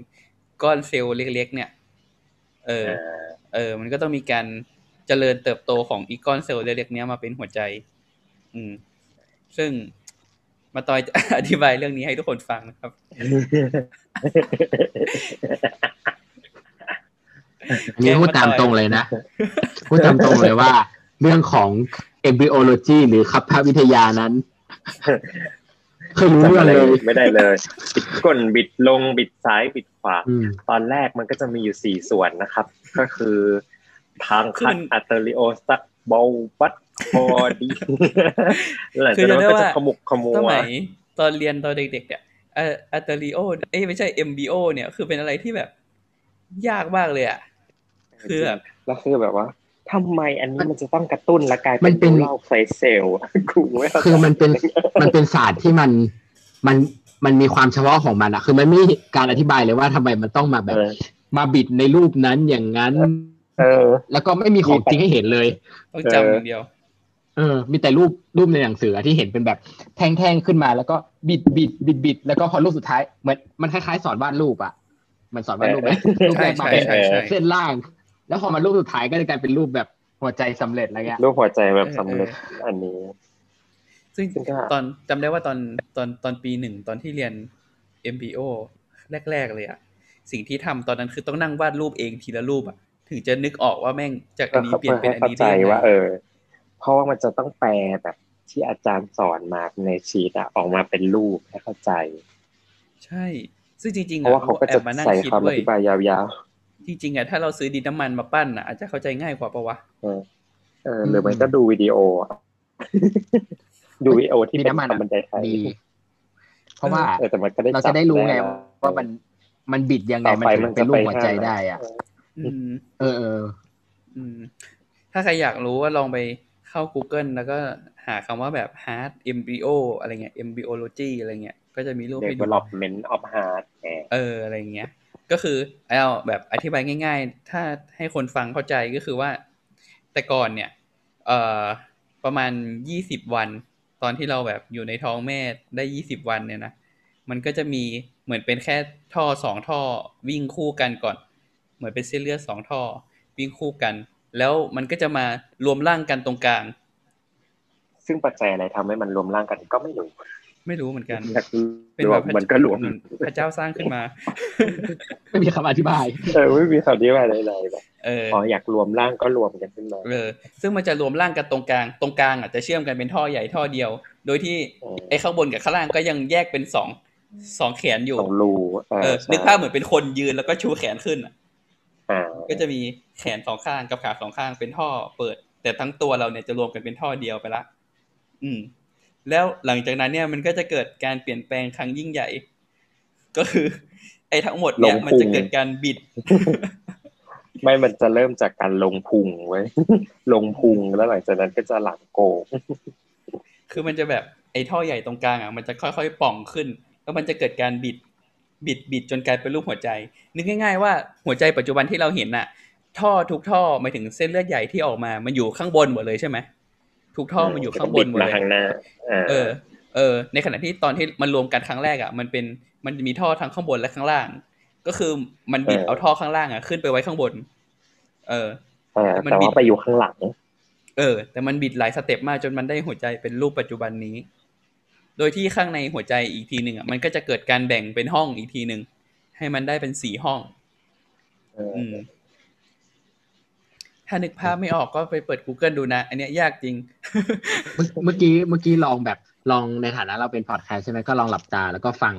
ก้อนเซลล์เล็กๆเนี่ย เอเอออเออ มันก็ต้องมีการเจริญเติบโตของอีกก้อนเซลล์เล็กๆเนี้ยมาเป็นหัวใจ อืม ซึ่งมาตอยจะอธิบายเรื่องนี้ให้ทุกคนฟังนะครับ อันนี้พูดตามตรงเลยนะ พูดตามตรงเลยว่า เรื่องของ embryology หรือคัพพวิทยานั้นเคยรู้เรื่องเลยไม่ได้เลย บิดก้นบิดลงบิดซ้ายบิดขวาอืมตอนแรกมันก็จะมีอยู่สี่ส่วนนะครับ ก็คือทางคือคัมัดนอัตเตอริโอสตักเบาปัดพอดีหลังคืจากอนั้นจะมันก็ได้จะว่าขมุกขมัสวมัยตอนเรียนตอนเด็กๆเนี่ยเอ่ออัตริโอเอ้ยไม่ใช่ MBO เนี่ยคือเป็นอะไรที่แบบ ยากมากเลยอะ คือแบบแล้วคือแบบว่าทำไมอันนี้มันจะต้องกระตุ้นและกลายมัเป็นนเป็นเล่าไฟเซลกูไม่เข้าใจคือมันเป็นมันเป็นศาสตร์ที่มันมันมันมีความเฉพาะของมันอะคือมันไม่มีการอธิบายเลยว่าทำไมมันต้องมาแบบเออมาบิดในรูปนั้นอย่างนั้น เออ แล้วก็ไม่มีของจริงให้เห็นเลยต้องจำอย่างเดียว เออ มีแต่รูปรูปในหนังสือที่เห็นเป็นแบบแท่งๆขึ้นมา แล้วก็บิดบิดบิดบิดแล้วก็พอรูปสุดท้ายเหมือนมันคล้ายๆสอนวาดรูปอะเหมันสอนวาดรูปไหมรูปแรกมาเป็นใช่ใช่ใช่เส้นล่าง แล้วพอมารูปสุดท้ายก็จะกลายเป็นรูปแบบหัวใจสำเร็จอะไรเงี้ยรูปหัวใจแบบสำเร็จอันนี้ ซึ่งซึ่งก็ตอนจำได้ว่าตอนตอนตอนปีหนึ่งตอนที่เรียน MBO แรก ๆ เลยอะสิ่งที่ทำตอนนั้นคือต้องนั่งวาดรูปเองทีละรูปอะถึงจะนึกออกว่าแม่งจากอันนี้เปลี่ยนเป็นอันเข้านี้ใจได้ยังไงว่า เออ เพราะว่ามันจะต้องแปลแบบที่อาจารย์สอนมาในชีตอะออกมาเป็นรูปให้เข้าใจ ใช่ ซึ่งจริงๆเพราะว่าเขาก็แอจะบมานั่งใส่คิดคำอเว้ยธิบายยาว จริงๆอะถ้าเราซื้อดินน้ำมันมาปั้นอะอาจจะเข้าใจง่ายกว่าปะวะๆเออเออหรือมันก็ดูวิดีโออะดูวิดีโอที่มีเป็นน้ำมันคำบรรยายไทยดีเพราะว่าเออแต่มันก็ได้เราจะได้รู้ไงว่ามันมันบิดยังไงต่อมันไปถึมันงเป็นรูปหัวใจห้าได้อะอืมเออเอออืมถ้าใครอยากรู้ว่าลองไปเข้า Google แล้วก็หาคำว่าแบบ hard embryo อะไรเงี้ย embryology อะไรเงี้ย ก็จะมีรูปให้ดู development of heart แหมเอออะไรเงี้ย ก็คือเอาแบบอธิบายง่าย ๆ ถ้าให้คนฟังเข้าใจก็คือว่า แต่ก่อนเนี่ย เอ่อประมาณยี่สิบวัน ตอนที่เราแบบอยู่ในท้องแม่ได้ยี่สิบวันเนี่ยนะมันก็จะมีเหมือนเป็นแค่ท่อสองท่อวิ่งคู่กันก่อน เหมือนเป็นเส้นเลือดสองท่อ วิ่งคู่กัน แล้วมันก็จะมารวมร่างกันตรงกลาง ซึ่งปัจจัยอะไรทำให้มันรวมร่างกันก็ไม่รู้ ไม่รู้เหมือนกันอยากเป็นรแบวบมมันก็รวมเหอนพระเจ้าสร้างขึ้นมา ไม่มีคำอธิบาย เออไม่มีคำนี้ว่าอะไรๆแบบเอออ๋ออยากรวมร่างก็รวมกันขึ้นมาเออซึ่งมันจะรวมร่างกันตรงกลาง ตรงกลางอะจะเชื่อมกันเป็นท่อใหญ่ท่อเดียว โดยที่เออไอ้ข้างบนกับข้างล่างก็ยังแยกเป็นสองสองแขนอยู่สองรูเอเอออใช่นึกภาพเหมือนเป็นคนยืนแล้วก็ชูแขนขึ้นอะอ่าก็จะมีแขนสองข้างกับขาสองข้างเป็นท่อเปิด แต่ทั้งตัวเราเนี่ยจะรวมกันเป็นท่อเดียวไปละ อืม แล้วหลังจากนั้นเนี่ยมันก็จะเกิดการเปลี่ยนแปลงครั้งยิ่งใหญ่ ก็คือ ไอ้ทั้งหมดเนี่ยมันจะเกิดการบิด ไม่มันจะเริ่มจากการลงพุงไว้ยลงพุงแล้วหลังจากนั้นก็จะหลังโกงคือมันจะแบบไอ้ท่อใหญ่ตรงกลางอะมันจะค่อยๆป่องขึ้น แล้วมันจะเกิดการบิดบิดบิดจนกลายเป็นรูปหัวใจ นึกง่าย ๆ ว่าหัวใจปัจจุบันที่เราเห็นน่ะ ท่อทุกท่อหมายถึงเส้นเลือดใหญ่ที่ออกมา มันอยู่ข้างบนหมดเลยใช่ไหม ทุกท่อมันอยู่ข้างบนหมดมาเลยข้างหน้าอ่าเออ เออ ในขณะที่ตอนที่มันรวมกันครั้งแรกอะมันเป็นมันมีท่อทั้งข้างบนและข้างล่าง ก็คือมันบิดเอาท่อข้างล่างอะขึ้นไปไว้ข้างบน เออเออมันแต่บิว่าดไปอยู่ข้างหลังเออ แต่มันบิดหลายสเต็ปมากจนมันได้หัวใจเป็นรูปปัจจุบันนี้ โดยที่ข้างในหัวใจอีกทีหนึ่งอะมันก็จะเกิดการแบ่งเป็นห้องอีกทีหนึ่งให้มันได้เป็นสี่ห้องเอออืม ถ้านึกภาพไม่ออกก็ไปเปิด Google ดูนะ อันเนี้ยยากจริงเมื่อเมื่อกี้เมื่อกี้ลองแบบลองในฐานะเราเป็นพอดแคสต์ใช่ไหมก็ลองหลับตาแล้วก็ฟัง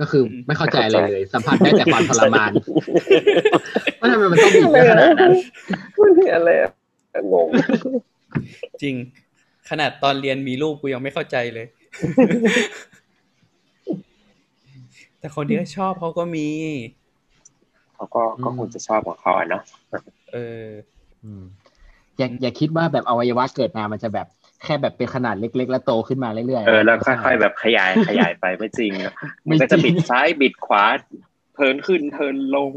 ก็คือไม่เข้าใจอะไรเลย สัมผัสได้แต่ความทรมานว่าทำไมมันต้องบีบได้ขนาดนั้นมันคืออะไรอะงงจริง ขนาดตอนเรียนมีรูปกูยังไม่เข้าใจเลย แต่คนที่เขาชอบเขาก็มีเขาก็ก็คงจะชอบของเขาอะเนาะ เอออืมอย่าอย่าคิดว่าแบบอวัยวะเกิดมามันจะแบบแค่แบบเป็นขนาดเล็ก ๆ แล้วโตขึ้นมาเรื่อยๆเออแล้วค่อยๆแบบขยายขยายไปไม่จริงนะไม่มันจริงก็จะบิดซ้ายบิดขวาเทิร์นขึ้นเทิร์นลง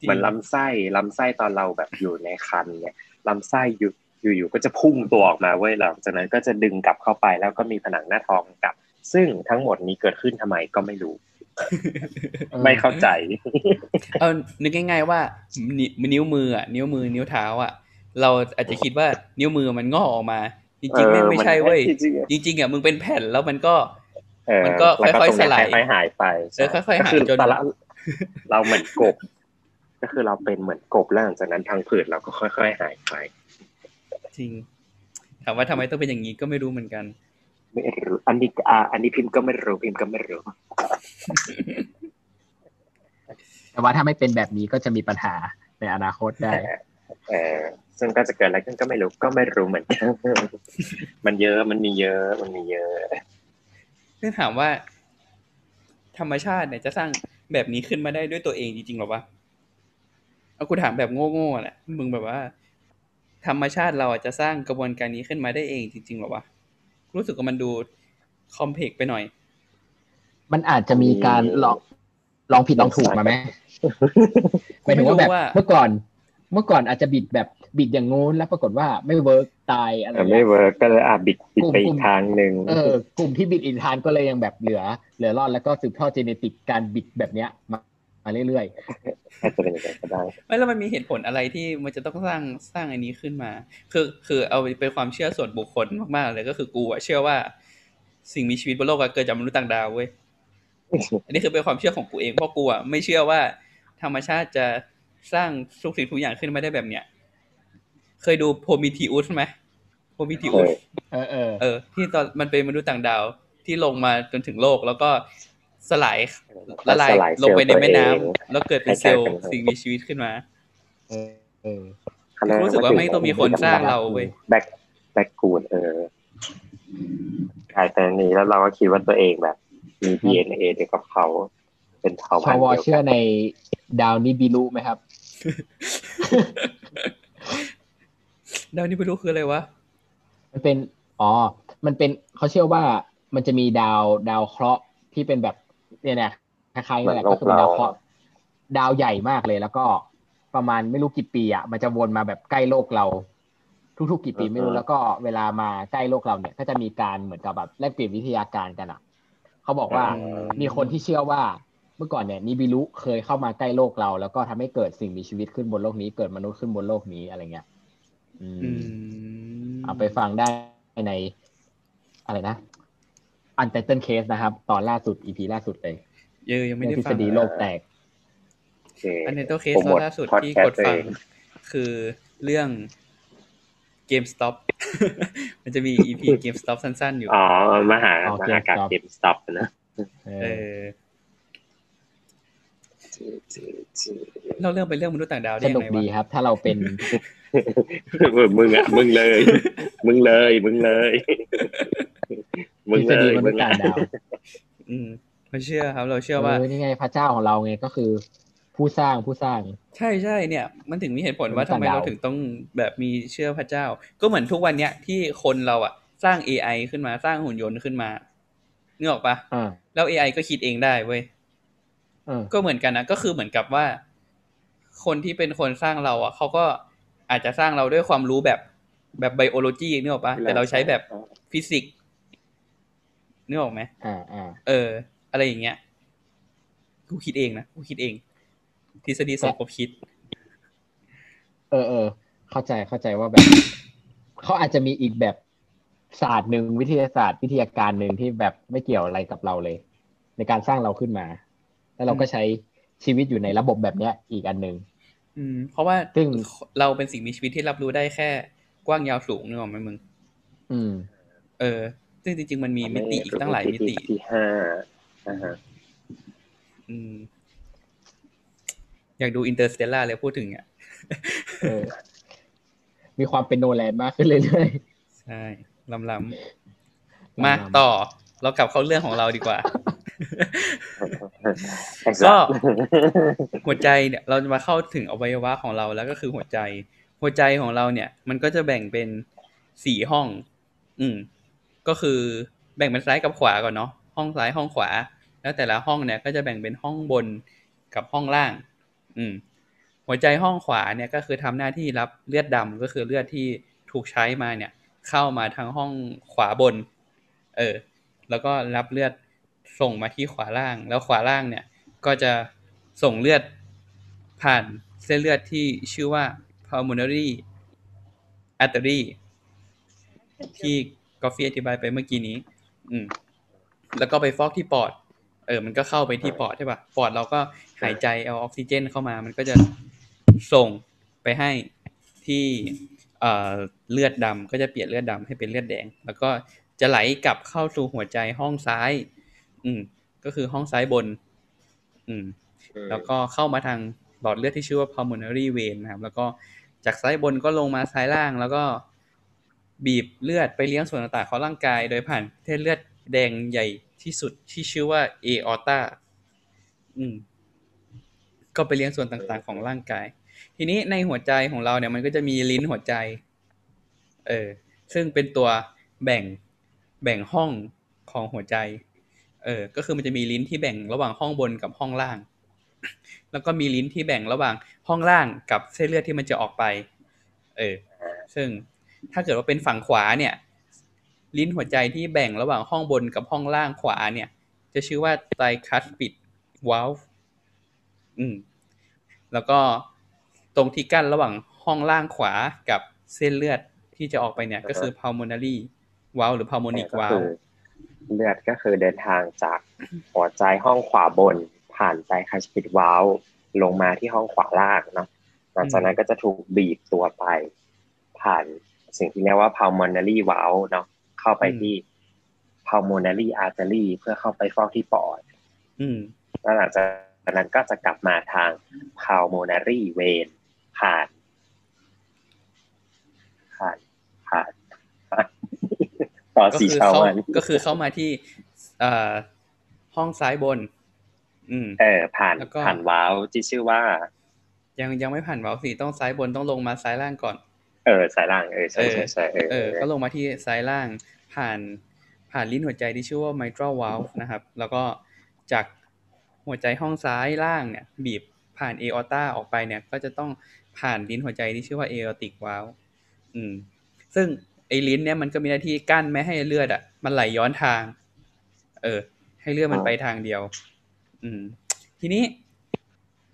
จริงเหมือนลำไส้ลำไส้ตอนเราแบบอยู่ในคันเนี่ยลำไส้อยู่อยู่ๆก็จะพุ่งตัวออกมาเว้ยหลังจากนั้นก็จะดึงกลับเข้าไปแล้วก็มีผนังหน้าท้องกลับ ซึ่งทั้งหมดนี้เกิดขึ้นทำไมก็ไม่รู้ออ ไม่เข้าใจ เอานึกง่าย ๆ ว่านินิ้วมืออะนิ้วมือนิ้วเท้าอะ เราอาจจะคิดว่านิ้วมือมันงอกออกมา จริงๆแม่งไม่ใช่เว้ยจริงๆอะจริง ๆอะมึงเป็นแผ่นแล้วมันก็เออมันก็แล้วค่อยๆตรงนั้นสลายค่อยๆหายไปเออค่อยๆหายก็คือจนตอนละเราเหมือนกบ ก็คือเราเป็นเหมือนกบแล้วหลังจากนั้นทางผืดเราก็ค่อยๆหายไปจริงถามว่าทำไมต้องเป็นอย่างนี้ก็ไม่รู้เหมือนกัน ไม่รู้อันนี้อ่าอันนี้พิมพ์ก็ไม่รู้พิมพ์ก็ไม่รู้แต่ว่าถ้าไม่เป็นแบบนี้ก็จะมีปัญหาในอนาคตได้เออซึ่งก็จะเกิดอะไรขึ้นก็ไม่รู้ก็ไม่รู้เหมือนกันมันเยอะมันมีเยอะมันมีเยอะซึ่งถามว่า ธรรมชาติเนี่ยจะสร้างแบบนี้ขึ้นมาได้ด้วยตัวเองจริงๆหรอวะเอากูถามแบบโง่ๆแหละมึงแบบว่า ธรรมชาติเราอาจจะสร้างกระบวนการนี้ขึ้นมาได้เองจริงๆหรอวะ รู้สึกว่ามันดูคอมเพล็กซ์ไปหน่อย มันอาจจะมีการลองลองผิดลองถูกมาไหมหมายถึงว่าแบบไม่รู้ว่าเมื่อก่อน เมื่อก่อนอาจจะบิดแบบบิดอย่างงู้นแล้วปรากฏว่าไม่ work ตายอะไรแต่เงี้ยไม่เวิร์กก็เลยอะบิดบิดไปอีกทางหนึ่งเออกลุ่มที่บิดอินทานก็เลยยังแบบเหลือ เหลือรอดแล้วก็สืบทอด genetic การบิดแบบเนี้ยมา มาเรื่อยอาจจะเป็นอย่างนั้นก็ได้ไม่แล้วมันมีเหตุผลอะไรที่มันจะต้องสร้างสร้างอันนี้ขึ้นมา คือคือเอาเป็นความเชื่อส่วนบุคคลมากๆเลยก็คือกูอะเชื่อว่า สิ่งมีชีวิตบนโลกอะเกิดจากมนุษย์ต่างดาวเว้ยอันนี้คือเป็นความเชื่อของกูเองเพราะกูอะไม่เชื่อว่า ธรรมชาติจะสร้างทุกสิ่งทุกอย่างขึ้นมาได้แบบเนี้ยเคยดูโพมิทีอุสไหมโพมิทีเคอุสยๆเออเออเออที่ตอนมันเป็นมนุษย์ต่างดาวที่ลงมาจนถึงโลกแล้วก็ สลายละลายสลายลงไปในแม่น้ำเซลล์ตัวเองแล้วเกิดเป็นเซลล์สิ่งมีชีวิตขึ้นมาเออเออรู้สึกว่าไม่ต้องมีคนสร้างเราเว้ยแบ็คแบ็คกูดเออกลายเป็นอันนี้แล้วเราก็คิดว่าตัวเองแบบ มี DNA เดียวกับเขาเป็นเผ่าชพันธุ์วเดียวเชื่อกันในดาวนิบิลุไหมครับ ดาวนี้ไม่รู้คืออะไรวะ มันเป็น อ๋อ มันเป็นเขาเชื่อว่ามันจะมีดาวดาวเคราะห์ที่เป็นแบบ เนี่ยนะคล้ายๆนี่แหละก็คือเป็นดาวเคราะห์ดาวใหญ่มากเลย แล้วก็ประมาณไม่รู้กี่ปีอะมันจะวนมาแบบใกล้โลกเรา ทุกๆกี่ปีไม่รู้แล้วก็เวลามาใกล้โลกเราเนี่ย ก็จะมีการเหมือนกับแบบแลกเปลี่ยนวิทยาการกันอะเขาบอกว่าอืมมีคนที่เชื่อว่าเมื่อก่อนเนี่ยนิบิลุเคยเข้ามาใกล้โลกเรา แล้วก็ทำให้เกิดสิ่งมีชีวิตขึ้นบนโลกนี้ เกิดมนุษย์ขึ้นบนโลกนี้อะไรเงี้ย อืมอืมเอาไปฟังได้ใน อะไรนะ อันเตอร์เคสนะครับ ตอนล่าสุด EP ล่าสุดเลยเยอะยังไม่เรื่ได้องทฤฟัษงฎีโลกแตกโอเคอันในตัวเคสโปรโมทล่าสุดที่ podcast กดฟังตัวเองคือเรื่อง GameStop มันจะมี EP GameStop สั้น ๆ อยู่ อ๋อมหาอ๋อมหากา GameStop เกมสต็อปนะเอเอออเล่าเรื่องไปเรื่องมนุษย์ต่างดาวได้สยังนุกไงดีวะครับ ถ้าเราเป็น มึงอะมึงเลย มึงเลย มึงเลย มึทงฤษเลฎียมมึนุษงย์ต่างดาวอืมเราเชื่อครับ เราเชื่อว่าเออนี่ไงพระเจ้าของเราไงก็คือ ผู้สร้างผู้สร้าง ใช่ใช่เนี่ย มันถึงมีเหตุผลมนุษย์ว่าทำไมต่างดาวเราถึงต้องแบบมีเชื่อพระเจ้า ก็เหมือนทุกวันเนี้ยที่คนเราอะสร้าง AI ขึ้นมาสร้างหุ่นยนต์ขึ้นมานึกออกปะอ่าแล้ว AI ก็คิดเองได้เว้ยอ่าก็เหมือนกันนะก็คือเหมือนกับว่า คนที่เป็นคนสร้างเราอะเขาก็ อาจจะสร้างเราด้วยความรู้แบบแบบไบโอโลจีนึกออกปะแต่เราใช้แบบฟิสิกส์นึกออกไหมอ่าอ่าเออ อะไรอย่างเงี้ยกูคิดเองนะกูคิดเอง ทฤษฎีสมคบคิด เออเออเข้าใจเข้าใจว่าแบบเขาอาจจะมีอีกแบบศาสตร์หนึ่งวิทยาศาสตร์วิทยาการหนึ่งที่แบบไม่เกี่ยวอะไรกับเราเลย ในการสร้างเราขึ้นมา แล้วเราก็ใช้ชีวิตอยู่ในระบบแบบเนี้ย อีกอันหนึ่ง อืม เพราะว่าซึ่งเราเป็นสิ่งมีชีวิตที่รับรู้ได้แค่ กว้างยาวสูงนึกออกไหมมึง อืม เออ ซึ่งจริง ๆ มันมีมิติอีกตั้งหลายมิติที่ห้าอ่าฮะอืม อยากดู Interstellar เลยพูดถึงอะเออมีความเป็นโนแลนมากขึ้นเรื่อยใช่ล้ำล้ๆำมาต่อ เรากลับเข้าเรื่องของเราดีกว่าไอ้ ก็สัสหัวใจเนี่ยเราจะมาเข้าถึงอวัยวะของเราแล้วก็คือหัวใจ หัวใจของเราเนี่ย มันก็จะแบ่งเป็นสี่ห้อง อืม ก็คือแบ่งเป็นซ้ายกับขวาก่อนเนาะห้องซ้ายห้องขวา แล้วแต่ละห้องเนี่ย ก็จะแบ่งเป็นห้องบนกับห้องล่าง อืม หัวใจห้องขวาเนี่ยก็คือทำหน้าที่รับเลือดดำก็คือเลือดที่ถูกใช้มาเนี่ย เข้ามาทางห้องขวาบน เออ แล้วก็รับเลือด ส่งมาที่ขวาล่าง แล้วขวาล่างเนี่ยก็จะส่งเลือดผ่านเส้นเลือดที่ชื่อว่า pulmonary artery ที่กอฟฟี่อธิบายไปเมื่อกี้นี้ อืม แล้วก็ไปฟอกที่ปอด เออ มันก็เข้าไปที่ปอดใช่ปะปอดเราก็หายใจเอาออกซิเจนเข้ามา มันก็จะส่งไปให้ที่เอ่อเลือดดำก็จะเปลี่ยนเลือดดำให้เป็นเลือดแดง แล้วก็จะไหลกลับเข้าสู่หัวใจห้องซ้าย อืม ก็คือห้องซ้ายบน อืม แล้วก็เข้ามาทางหลอดเลือดที่ชื่อว่า pulmonary vein นะครับ แล้วก็จากซ้ายบนก็ลงมาซ้ายล่าง แล้วก็บีบเลือดไปเลี้ยงส่วนต่างๆของร่างกาย โดยผ่านเส้นเลือดแดงใหญ่ที่สุดที่ชื่อว่า aorta อืม ก็ไปเลี้ยงส่วนต่างๆของร่างกาย ทีนี้ในหัวใจของเราเนี่ยมันก็จะมีลิ้นหัวใจ เออ ซึ่งเป็นตัวแบ่งแบ่งห้องของหัวใจ เออ ก็คือมันจะมีลิ้นที่แบ่งระหว่างห้องบนกับห้องล่าง แล้วก็มีลิ้นที่แบ่งระหว่างห้องล่างกับเส้นเลือดที่มันจะออกไป เออ ซึ่งถ้าเกิดว่าเป็นฝั่งขวาเนี่ย ลิ้นหัวใจที่แบ่งระหว่างห้องบนกับห้องล่างขวาเนี่ย จะชื่อว่าไตคัสปิดวาลฟ์อืม แล้วก็ตรงที่กั้นระหว่างห้องล่างขวากับเส้นเลือดที่จะออกไปเนี่ย ก็คือ pulmonary valve หรือ pulmonic ก็ valve เลือดก็คือเดินทางจากหัวใจห้องขวาบน ผ่านไตคัสปิดวาลวลงมาที่ห้องขวาล่างเนาะหลังจากนั้นก็จะถูกบีบตัวไป ผ่านสิ่งที่เรียกว่า pulmonary valve เนาะเข้าไปที่ pulmonary artery เพื่อเข้าไปฟอกที่ปอดอืมแล้วหลังจากนั้นก็จะกลับมาทาง pulmonary vein ผ่าน ผ่านผ่านผ่าน ต่อก็สีคือชาวเข้ามันก็คือเข้ามาที่เอ่อห้องซ้ายบน อืมเออผ่านแล้วก็ผ่านวาล์วที่ชื่อว่า ยังยังไม่ผ่านเวาล์วสี่ต้องซ้ายบนต้องลงมาซ้ายล่างก่อน เออสายล่างเออใช่เออใช่ใช่เออเออก็ลงมาที่ซ้ายล่างผ่านผ่านลิ้นหัวใจที่ชื่อว่า mitral valve นะครับ แล้วก็จากหัวใจห้องซ้ายล่างเนี่ย บีบผ่าน aorta ออกไปเนี่ย ก็จะต้องผ่านลิ้นหัวใจที่ชื่อว่า aortic valve อืม ซึ่ง ไอ้ลิ้นเนี่ยมันก็มีหน้าที่กั้นไม่ให้เลือดอะ มันไหลย้อนทาง เออ ให้เลือดมันไปทางเดียว อืม ทีนี้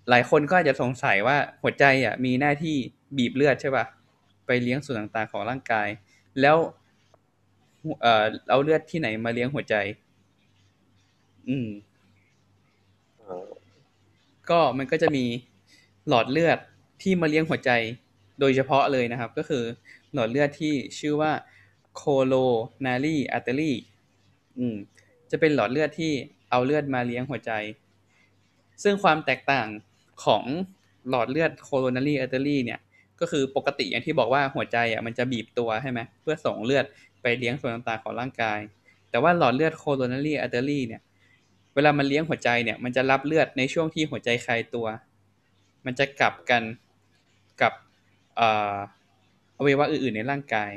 หลายคนก็อาจจะสงสัยว่าหัวใจอะ มีหน้าที่บีบเลือดใช่ป่ะไปเลี้ยงส่วนต่างๆของร่างกาย แล้ว เอ่อเอาเลือดที่ไหนมาเลี้ยงหัวใจ อืมเออก็มันก็จะมีหลอดเลือดที่มาเลี้ยงหัวใจโดยเฉพาะเลยนะครับ ก็คือ หลอดเลือดที่ชื่อว่า coronary artery อืมจะเป็นหลอดเลือดที่เอาเลือดมาเลี้ยงหัวใจ ซึ่งความแตกต่างของหลอดเลือด coronary artery เนี่ยก็คือปกติอย่างที่บอกว่าหัวใจอะมันจะบีบตัวใช่ไหมเพื่อส่งเลือดไปเลี้ยงส่วนต่างๆของร่างกาย แต่ว่าหลอดเลือด coronary artery เนี่ย เวลามันเลี้ยงหัวใจเนี่ยมันจะรับเลือดในช่วงที่หัวใจคลายตัว มันจะกลับกันกับ อวัยวะอื่นๆในร่างกาย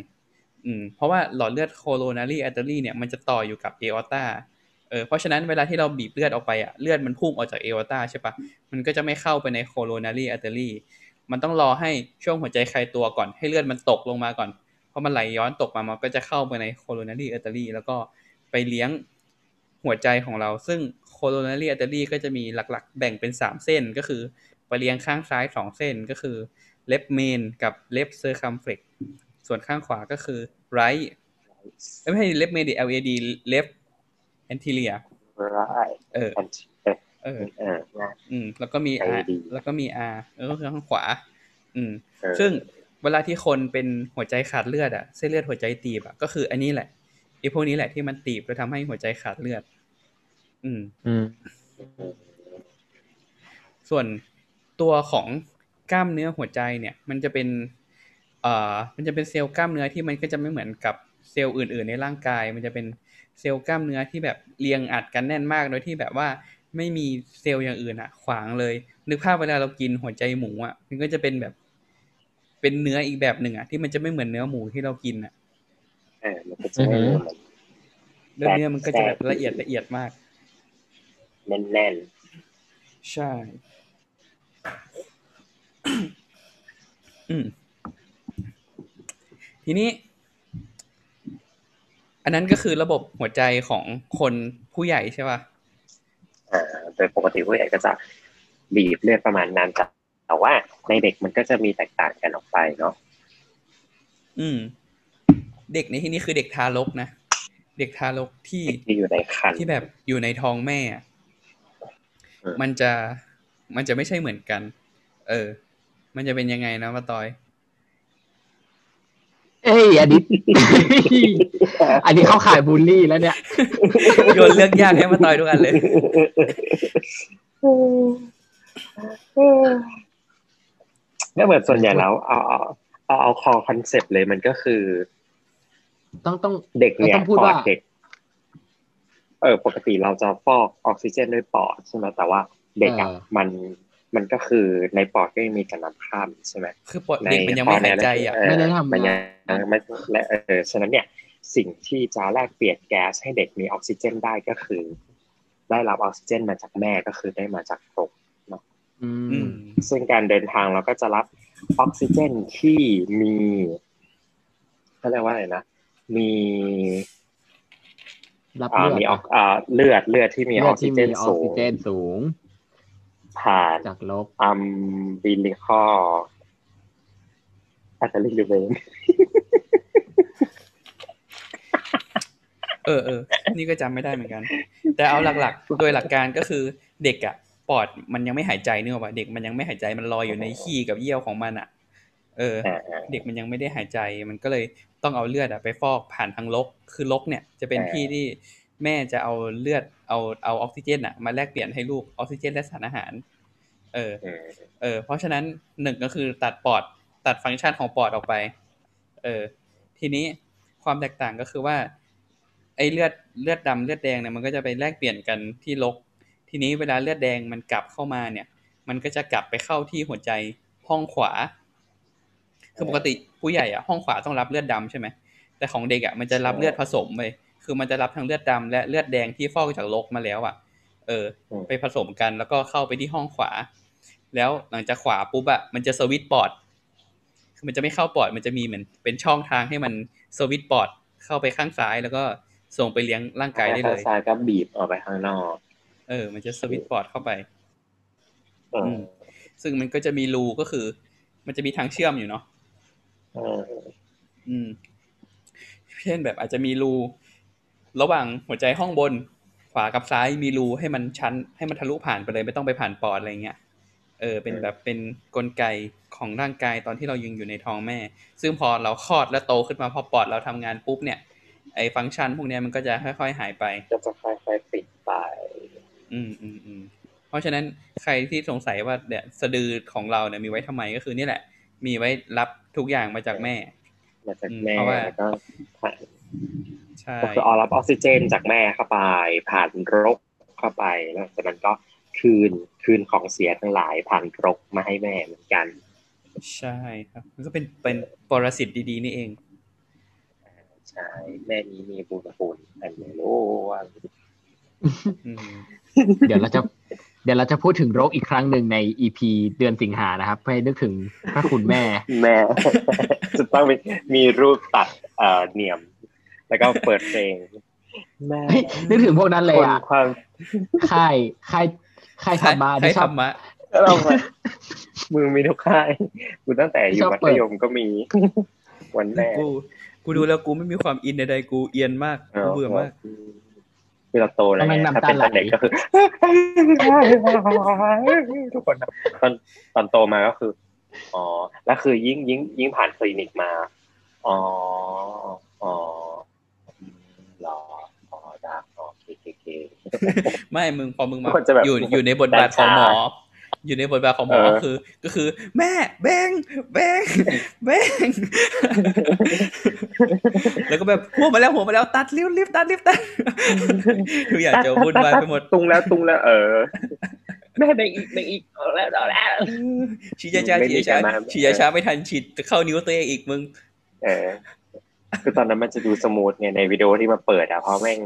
อืม เพราะว่าหลอดเลือด coronary artery เนี่ยมันจะต่ออยู่กับ aorta เออเพราะฉะนั้นเวลาที่เราบีบเลือดออกไปอะเลือดมันพุ่งออกจาก aorta ใช่ปะมันก็จะไม่เข้าไปใน coronary artery มันต้องรอให้ช่วงหัวใจคลายตัวก่อนให้เลือดมันตกลงมาก่อนพอมันไหลย้อนตกมามันก็จะเข้าไปใน coronary artery แล้วก็ไปเลี้ยงหัวใจของเรา ซึ่ง coronary artery ก็จะมีหลักๆ แบ่งเป็นสามเส้นก็คือไปเลี้ยงข้างซ้ายสอ งเส้นก็คือ left main กับ left circumflex ส่วนข้างขวาก็คือ right เอ้ยไม่ใช่ left main ดิ LAD left anterior ร้ายเอออันเออเออเออง่ายอืม แล้วก็มี R LAD แล้วก็มี R เออก็คือข้างขวา อืมเออซึ่งเวลาที่คนเป็นหัวใจขาดเลือดอะเส้นเลือดหัวใจตีบอะก็คืออันนี้แหละไอ้พวกนี้แหละที่มันตีบแล้วทำให้หัวใจขาดเลือด อืม อืม ส่วนตัวของ กล้ามเนื้อหัวใจเนี่ย มันจะเป็นเอ่อมันจะเป็นเซลล์กล้ามเนื้อที่มันก็จะไม่เหมือนกับเซลล์อื่น ๆ ในร่างกาย มันจะเป็นเซลล์กล้ามเนื้อที่แบบเรียงอัดกันแน่นมากโดยที่แบบว่าไม่มีเซลล์อย่างอื่นอะขวางเลยนึกภาพเวลาเรากินหัวใจหมูอะมันก็จะเป็นแบบ เป็นเนื้ออีกแบบหนึ่งอะที่มันจะไม่เหมือนเนื้อหมูที่เรากินอะเออมันก็จะไม่อือฮึเหมือนแล้วเนื้อมันก็จะแบบละเอียดละเอียดมากแน่นใช่อืม ทีนี้ อันนั้นก็คือระบบหัวใจของคนผู้ใหญ่ใช่ป่ะๆอ่าโดยปกติผู้ใหญ่ก็จะบีบเลือดประมาณนั้นแต่แต่ว่าในเด็กมันก็จะมีแตกต่างกันออกไปเนาะอืม เด็กในที่นี้คือเด็กทารกนะเด็กทารกที่เด็กที่อยู่ในครรภ์ที่แบบอยู่ในท้องแม่อะเออมันจะมันจะไม่ใช่เหมือนกัน เออ มันจะเป็นยังไงนะมาตอยเออ้ยอันนี้ อันนี้เข้าข่ายบูลลี่แล้วเนี่ย โยนเรื่องยากให้มาต่อยทุกอันเลย ก็เหมือนส่วนใหญ่แล้วเอาเอาเอาเอาคอคอนเซปต์เลยมันก็คือ ต้องต้องเด็กเนี่ยต้องพูดปอว่า ดเด็ก เออ ปกติเราจะฟอกออกซิเจนด้วยปอดใช่ไหมแต่ว่าเด็กอะมัน มันก็คือในปอดก็ยังมีการน้ำข้ามใช่ไหมคือปอดเด็กมันยังไม่หายใจอะเออไม่ได้ทำมันยังงานไม่และเออฉะนั้นเนี่ยสิ่งที่จะแลกเปลี่ยนแก๊สให้เด็กมีออกซิเจนได้ก็คือ ได้รับออกซิเจนมาจากแม่ก็คือได้มาจากนมอือืมมซึ่งการเดินทางเราก็จะรับออกซิเจนที่มีเขาเรียกว่าอะไรนะมีรับอ่าเลือดมีออกอ่าเลือดเลือดที่มีอเลืออดกซิที่เจมีนออกสูซิงเจนสูง ผ่านจากลบอัมบิลิคออาจจะเรียกดูเองเออเออ นี่ก็จำไม่ได้เหมือนกัน แต่เอาหลักๆ โดยหลักการก็คือเด็กอะ ปอดมันยังไม่หายใจเนื้ออกปะเด็กมันยังไม่หายใจมันลอยอยู่ในขี้กับเยี่ยวของมันอะ เอออ่าอ่าเด็กมันยังไม่ได้หายใจ มันก็เลยต้องเอาเลือดอะไปฟอกผ่านทางลก คือลกเนี่ยจะเป็นอ่าที่ที่แม่จะเอาเลือด เอาเอาออกซิเจนอะมาแลกเปลี่ยนให้ลูกออกซิเจนและสารอาหาร เอออืมเออ เพราะฉะนั้นหนึ่งก็คือตัดปอด ตัดฟังก์ชันของปอดออกไป เออ ทีนี้ความแตกต่างก็คือว่า ไอ้เลือดเลือดดำเลือดแดงเนี่ยมันก็จะไปแลกเปลี่ยนกันที่ลก ทีนี้เวลาเลือดแดงมันกลับเข้ามาเนี่ย มันก็จะกลับไปเข้าที่หัวใจห้องขวา คือปกติผู้ใหญ่อะห้องขวาต้องรับเลือดดำใช่ไหมแต่ของเด็กอะมันจะรับเลือดผสมไป คือมันจะรับทั้งเลือดดำและเลือดแดงที่ฟอกจากลกมาแล้วอะเออ ไปผสมกันแล้วก็เข้าไปที่ห้องขวา แล้วหลังจากขวาปุ๊บอะมันจะสวิตช์ปอดคือมันจะไม่เข้าปอดมันจะมีเหมือนเป็นช่องทางให้มันสวิตช์ปอดเข้าไปข้างซ้ายแล้วก็ส่งไปเลี้ยงร่างกายได้เลยทงซ้ายก็บีบออกไปข้างนอก เออ มันจะสวิตช์ปอดเข้าไปเออมซึ่งมันก็จะมีรูก็คือ มันจะมีทางเชื่อมอยู่เนาะเอออืม เช่นแบบอาจจะมีรู ระหว่างหัวใจห้องบน ขวากับซ้ายมีรูให้มันชั้น ให้มันทะลุผ่านไปเลย ไม่ต้องไปผ่านปอดอะไรเงี้ยเออเป็นแบบเป็นกลไกของร่างกายตอนที่เรายังอยู่ในท้องแม่ ซึ่งพอเราคลอดแล้วโตขึ้นมาพอปอดเราทำงานปุ๊บเนี่ย ไอ้ฟังก์ชันพวกเนี้ยมันก็จะค่อย ๆ หายไป ก็จะค่อยๆปิดไป อืมอืมอืมเพราะฉะนั้นใครที่สงสัยว่าเนี่ยสะดือของเราเนี่ยมีไว้ทำไมก็คือนี่แหละ มีไว้รับทุกอย่างมาจากแม่ มาจากอืมแม่เพราะว่าแล้วก็ผ่าน ใช่ก็คือเอารับออกซิเจนจากแม่เข้าไป ผ่านรกเข้าไปแล้วจากนั้นก็คืนคืนของเสียทั้งหลายผ่านรกมาให้แม่เหมือนกัน ใช่ครับ มันก็เป็นเป็นปรสิตดีๆ นี่เองใช่แม่นี้มีบุญคุณอันไม่รู้ว่าอืมเดี๋ยวเราจะเดี๋ยวเราจะพูดถึงโรคอีกครั้งหนึ่งในอีพีเดือนสิงหานะครับเพื่อให้นึกถึงพระคุณแม่ แม่ จะต้องมีมีรูปตัดเอ่อเนียม แล้วก็เปิดเพลงแม่เฮ้ยนึกถึงพวกนั้นเลยคนอะความค่ายค่ายค่ายธรรมะใครที่ชอบทำมะเรามามึงมีทุกค่ายกูตั้งแต่อยู่ชอบมัเปิธดยมก็มี วันแม่กูกูดูแล้วกูไม่มีความอินใดๆกูเอียนมากกูเบื่อมากเวลาโตแล้วไงกำลังถ้าน้ำตาเป็นไหลตอนเด็กก็คือทุกคนนะตอนตอนโตมาก็คืออ๋อแล้วคือยิ่งยิ่งยิ่งผ่านคลินิกมาอ๋ออ๋ออืมเหรอ อ๋อดักอ๋อเคเคเค ไม่มึงพอมึงมาทุกคนจะแบบอยู่อยู่ในบทบาทของหมอ อยู่ในบทบาทของหมอเออก็คือ ก็คือ แม่แบงแบงแบงแล้วก็แบบหัวมาแล้วหัวมาแล้วตัดรีบรีบตัดรีบตัดทุกอย่างจะวุ่นวายไปหมดตุงแล้วตุงแล้ว เออแม่แบ่งอีกแบ่งอีกเอาแล้วเอาแล้วฉีดยาชาไม่ฉีดมียาชาการมาฉีดยาชาไม่ทันฉีดเข้านิ้วตัวเองอีกมึง เออ คือตอนนั้นมันจะดู smooth ไงในวิดีโอที่มาเปิดอะเพราะแม่ง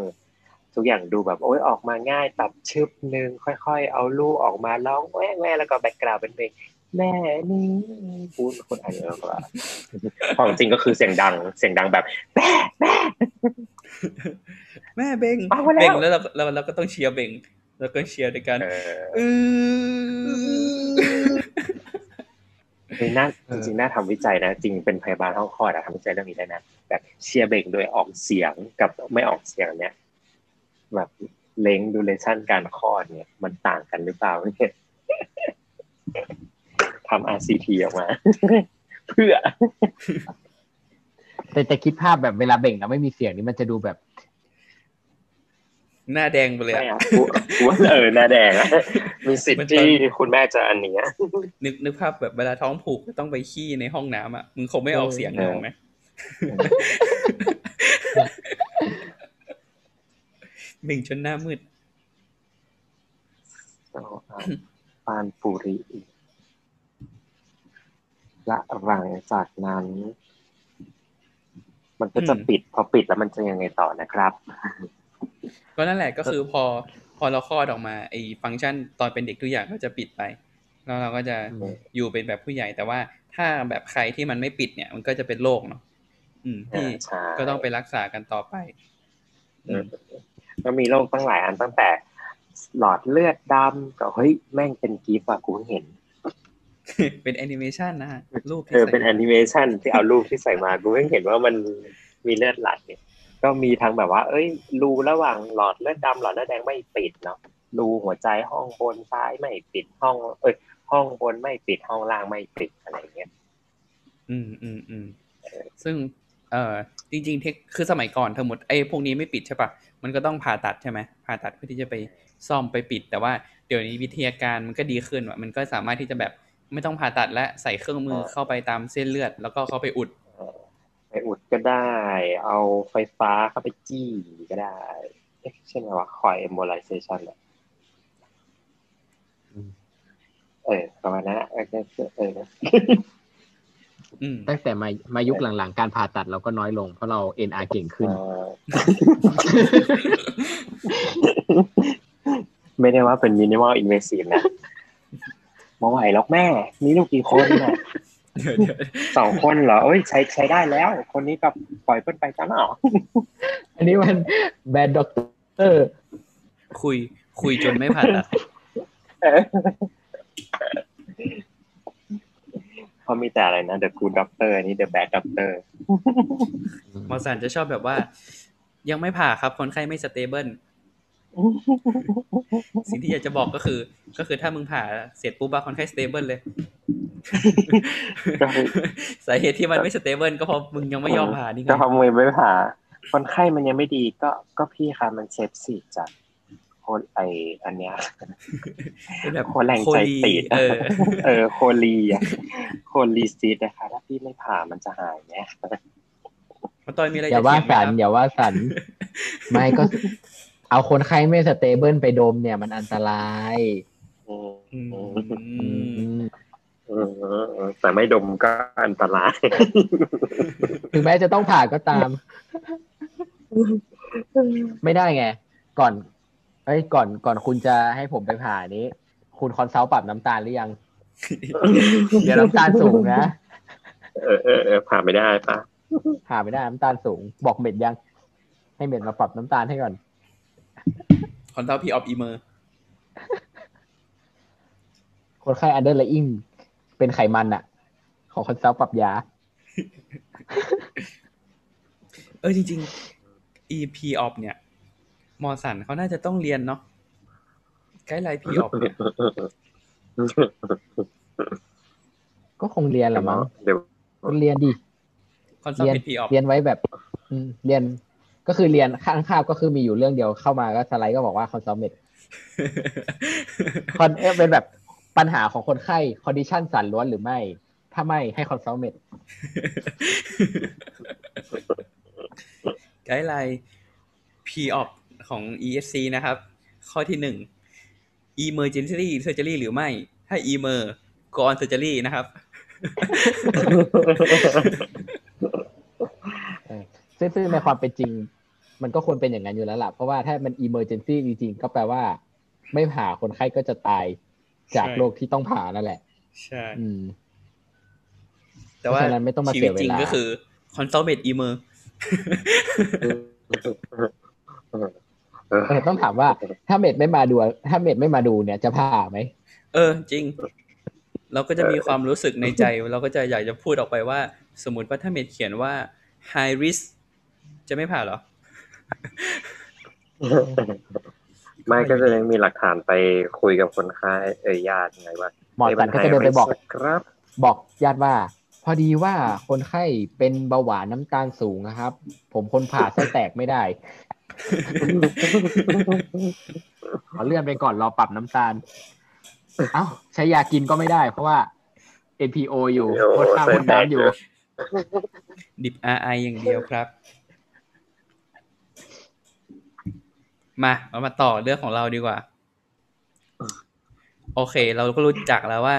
ทุกอย่างดูแบบโอ้ยออกมาง่ายตัดชึบหนึ่งค่อย ๆ เอาลูกออกมาร้องแม่แม่แล้วก็ background เป็นเพลงแม่นี่พูดคนอ่านเยอะกว่าของจริงก็คือเสียงดัง เสียงดังแบบแม่แม่แม่เบงเอามาแล้วเบงแล้วเราเราเราก็ต้องเชียร์เบงแล้วก็เชียร์ด้วยกันเออเออเฮ้ยน่าเอจอริงๆน่าทำวิจัยนะ จริงเป็นพยาบาลห้องคลอดอะทำวิจัยเรื่องนี้ได้นะแบบเชียร์เบรกโดยออกเสียงกับไม่ออกเสียงเนี่ย แบบเล้งดูเลชั่นการคลอดเนี่ย มันต่างกันหรือเปล่าเนี่ยทำ RCT ออกมา เพื่อ แต่แต่คิดภาพแบบเวลาเบ่งแล้วไม่มีเสียงนี่มันจะดูแบบ หน้าแดงไปเลยไม่อะอะกูกูว่าเออหน้าแดงอะมีสิทธิ์ที่คุณแม่จะอันเนี้ยนึกนึกภาพแบบเวลาท้องผูกต้องไปขี้ในห้องน้ำอะมึงคงไม่ออกเสียงเออหรอกไหม เบ่งจนหน้ามืดเอาเอาปานปุริและหลังจากนั้น มันก็จะอืมปิดพอปิดแล้วมันจะยังไงต่อนะครับ ก็นั่นแหละก็คือพอพอเราคลอดออกมาไอ้ฟังก์ชันตอนเป็นเด็กทุกอย่างก็จะปิดไปแล้วเราก็จะอืมอยู่เป็นแบบผู้ใหญ่ แต่ว่าถ้าแบบใครที่มันไม่ปิดเนี่ย มันก็จะเป็นโรคเนาะอืมที่ใช่ก็ต้องไปรักษากันต่อไปเออ ก็มีโรคตั้งหลายอันตั้งแต่ หลอดเลือดดำก็เฮ้ยแม่งเป็น GIF อะกูเพิ่งเห็น เป็นแอนิเมชันนะฮะรูปที่เออใส่เป็นแอนิเมชันที่เอารูปที่ใส่มากูเพิ่งเห็นว่ามันมีเลือดไหลเนี่ยก็มีทั้งแบบว่า เอ้ย รูระหว่างหลอดเลือดดำหลอดเลือดแดงไม่ปิดเนาะรูหัวใจห้องบนซ้ายไม่ปิดห้อง เอ้ย ห้องบนไม่ปิดห้องล่างไม่ปิดอะไรเงี้ย อืมอืมอืมซึ่ง เอ่อจริงๆเทคคือสมัยก่อนทั้งหมดไอ้พวกนี้ไม่ปิดใช่ปะมันก็ต้องผ่าตัดใช่ไหมผ่าตัดเพื่อที่จะไปซ่อมไปปิด แต่ว่าเดี๋ยวนี้วิทยาการมันก็ดีขึ้นว่ะมันก็สามารถที่จะแบบไม่ต้องผ่าตัดและใส่เครื่องมือเข้าไปตามเส้นเลือด แล้วก็เข้าไปอุดเออไปอุดก็ได้ เอาไฟฟ้าเข้าไปจี้ก็ได้เอ๊ะใช่ไหมว่าคอย embolization อะอืมเออประมาณนั้นอะเออเอออืม ตั้งแต่มามายุคหลังๆ การผ่าตัดเราก็น้อยลง เพราะเรา NR เก่งขึ้นเออไม่ได้ว่าเป็น minimal invasive นะมาไหวหรอกแม่ มีลูกกี่คนน่ะเดี๋ยวเดี๋ยวสองคนเหรอเอ้ยใช้ใช้ได้แล้ว คนนี้ก็ปล่อยเพิ่นไปจ้าเนาะอันนี้มัน bad doctor คุย คุยจนไม่ผ่าตัด เออเขามีแต่อะไรนะ the good doctor อันนี้ the bad doctor หมอศัลย์จะชอบแบบว่า ยังไม่ผ่าครับ คนไข้ไม่ stable สิ่งที่อยากจะบอกก็คือ ก็คือถ้ามึงผ่าเสร็จปุ๊บอะคนไข้ stable เลยก็คือสาเหตุที่มันไม่ stable ก็เพราะมึงยังไม่ยอมผ่านี่ไงก็ทำมึงไม่ผ่า คนไข้มันยังไม่ดีก็ก็พี่ค่ะมันเซฟซีจา กคนไออันเนี้ยเป็นแบบโคแรงใจตีดเออเออโคลีอะโคลีซีดนะคะ ถ้าพี่ไม่ผ่ามันจะหายไหมมาตอยมีอะไรอย่าจะว่าเถียงไหมสันครับอย่าว่าสันไม่ก็ เอาคนไข้ไม่สเตเบิลไปดมเนี่ย มันอันตรายอืมอืมอืมอืมแต่ไม่ดมก็อันตราย ถึงแม้จะต้องผ่าก็ตาม ไม่ได้ไง ก่อน เอ้ยก่อนก่อนคุณจะให้ผมไปผ่านี้ คุณ consult ปรับน้ำตาลหรือยัง เดี๋ยวน้ำตาลสูงนะ เออเออเออผ่าไม่ได้ปะผ่าไม่ได้น้ำตาลสูง บอก med ยัง ให้ med มาปรับน้ำตาลให้ก่อน consult pre-op emer คนไข้อันเดอร์ไลอิงเป็นไขมันอะขอคอนซัลท์ปรับยา เออจริง ๆ EP of เนี่ย มอสันเขาน่าจะต้องเรียนเนาะไกด์ไลน์ P of เนี่ยก็คงเรียนแหละมั้งเดี๋ยวเรียนดิคอนซัลเรียนท์ P of เรียนไว้แบบอืมเรียนก็คือเรียนข้างข้าวก็คือมีอยู่เรื่องเดียวเข้ามาก็สไลด์ก็บอกว่าคอนซัลเมตคอนเอเป็นแบบปัญหาของคนไข้ condition ศัลย์ล้วนหรือไม่ ถ้าไม่ให้ consult med guideline pre-op ของ ESC นะครับ ข้อที่หนึ่ง emergency surgery หรือไม่ ถ้า emer go on surgery นะครับ ซึ่งซึ่งในความเป็นจริง มันก็ควรเป็นอย่างนั้นอยู่แล้วล่ะ เพราะว่าถ้ามัน emergency จริงๆ ก็แปลว่า ไม่ผ่าคนไข้ก็จะตายจากใช่โรคที่ต้องผ่านั่นแหละ ใช่อืมแต่ว่าเพราะฉะนั้นไม่ต้องมาชีเสีวิตยเวลาจริงก็คือ consultate emer เออ ต้องถามว่าถ้าเม็ดไม่มาดูถ้าเม็ดไม่มาดูเนี่ยจะผ่าไหมเออ จริง เราก็จะมีความรู้สึกในใจเราก็จะอยากจะพูดออกไปว่า สมมติว่าถ้าเมดเขียนว่า high risk จะไม่ผ่าเหรอ ไม่ก็จะยังมีหลักฐานไปคุยกับคนไข้เอ่ยญาติไงว่าหมอสันก็จะเดินไปบอกครับ บอกญาติว่า พอดีว่าคนไข้เป็นเบาหวานน้ำตาลสูงนะครับ ผมคนผ่าไส้แตกไม่ได้ ขอเลื่อนไปก่อนรอปรับน้ำตาล เอ้า ใช้ยากินก็ไม่ได้ เพราะว่า NPO อยู่โคตรข้าวโคตรน้ำอยู่ ดิบ RI อย่างเดียวครับ มาเรามาต่อเรื่องของเราดีกว่า โอเค เราก็รู้จักแล้วว่า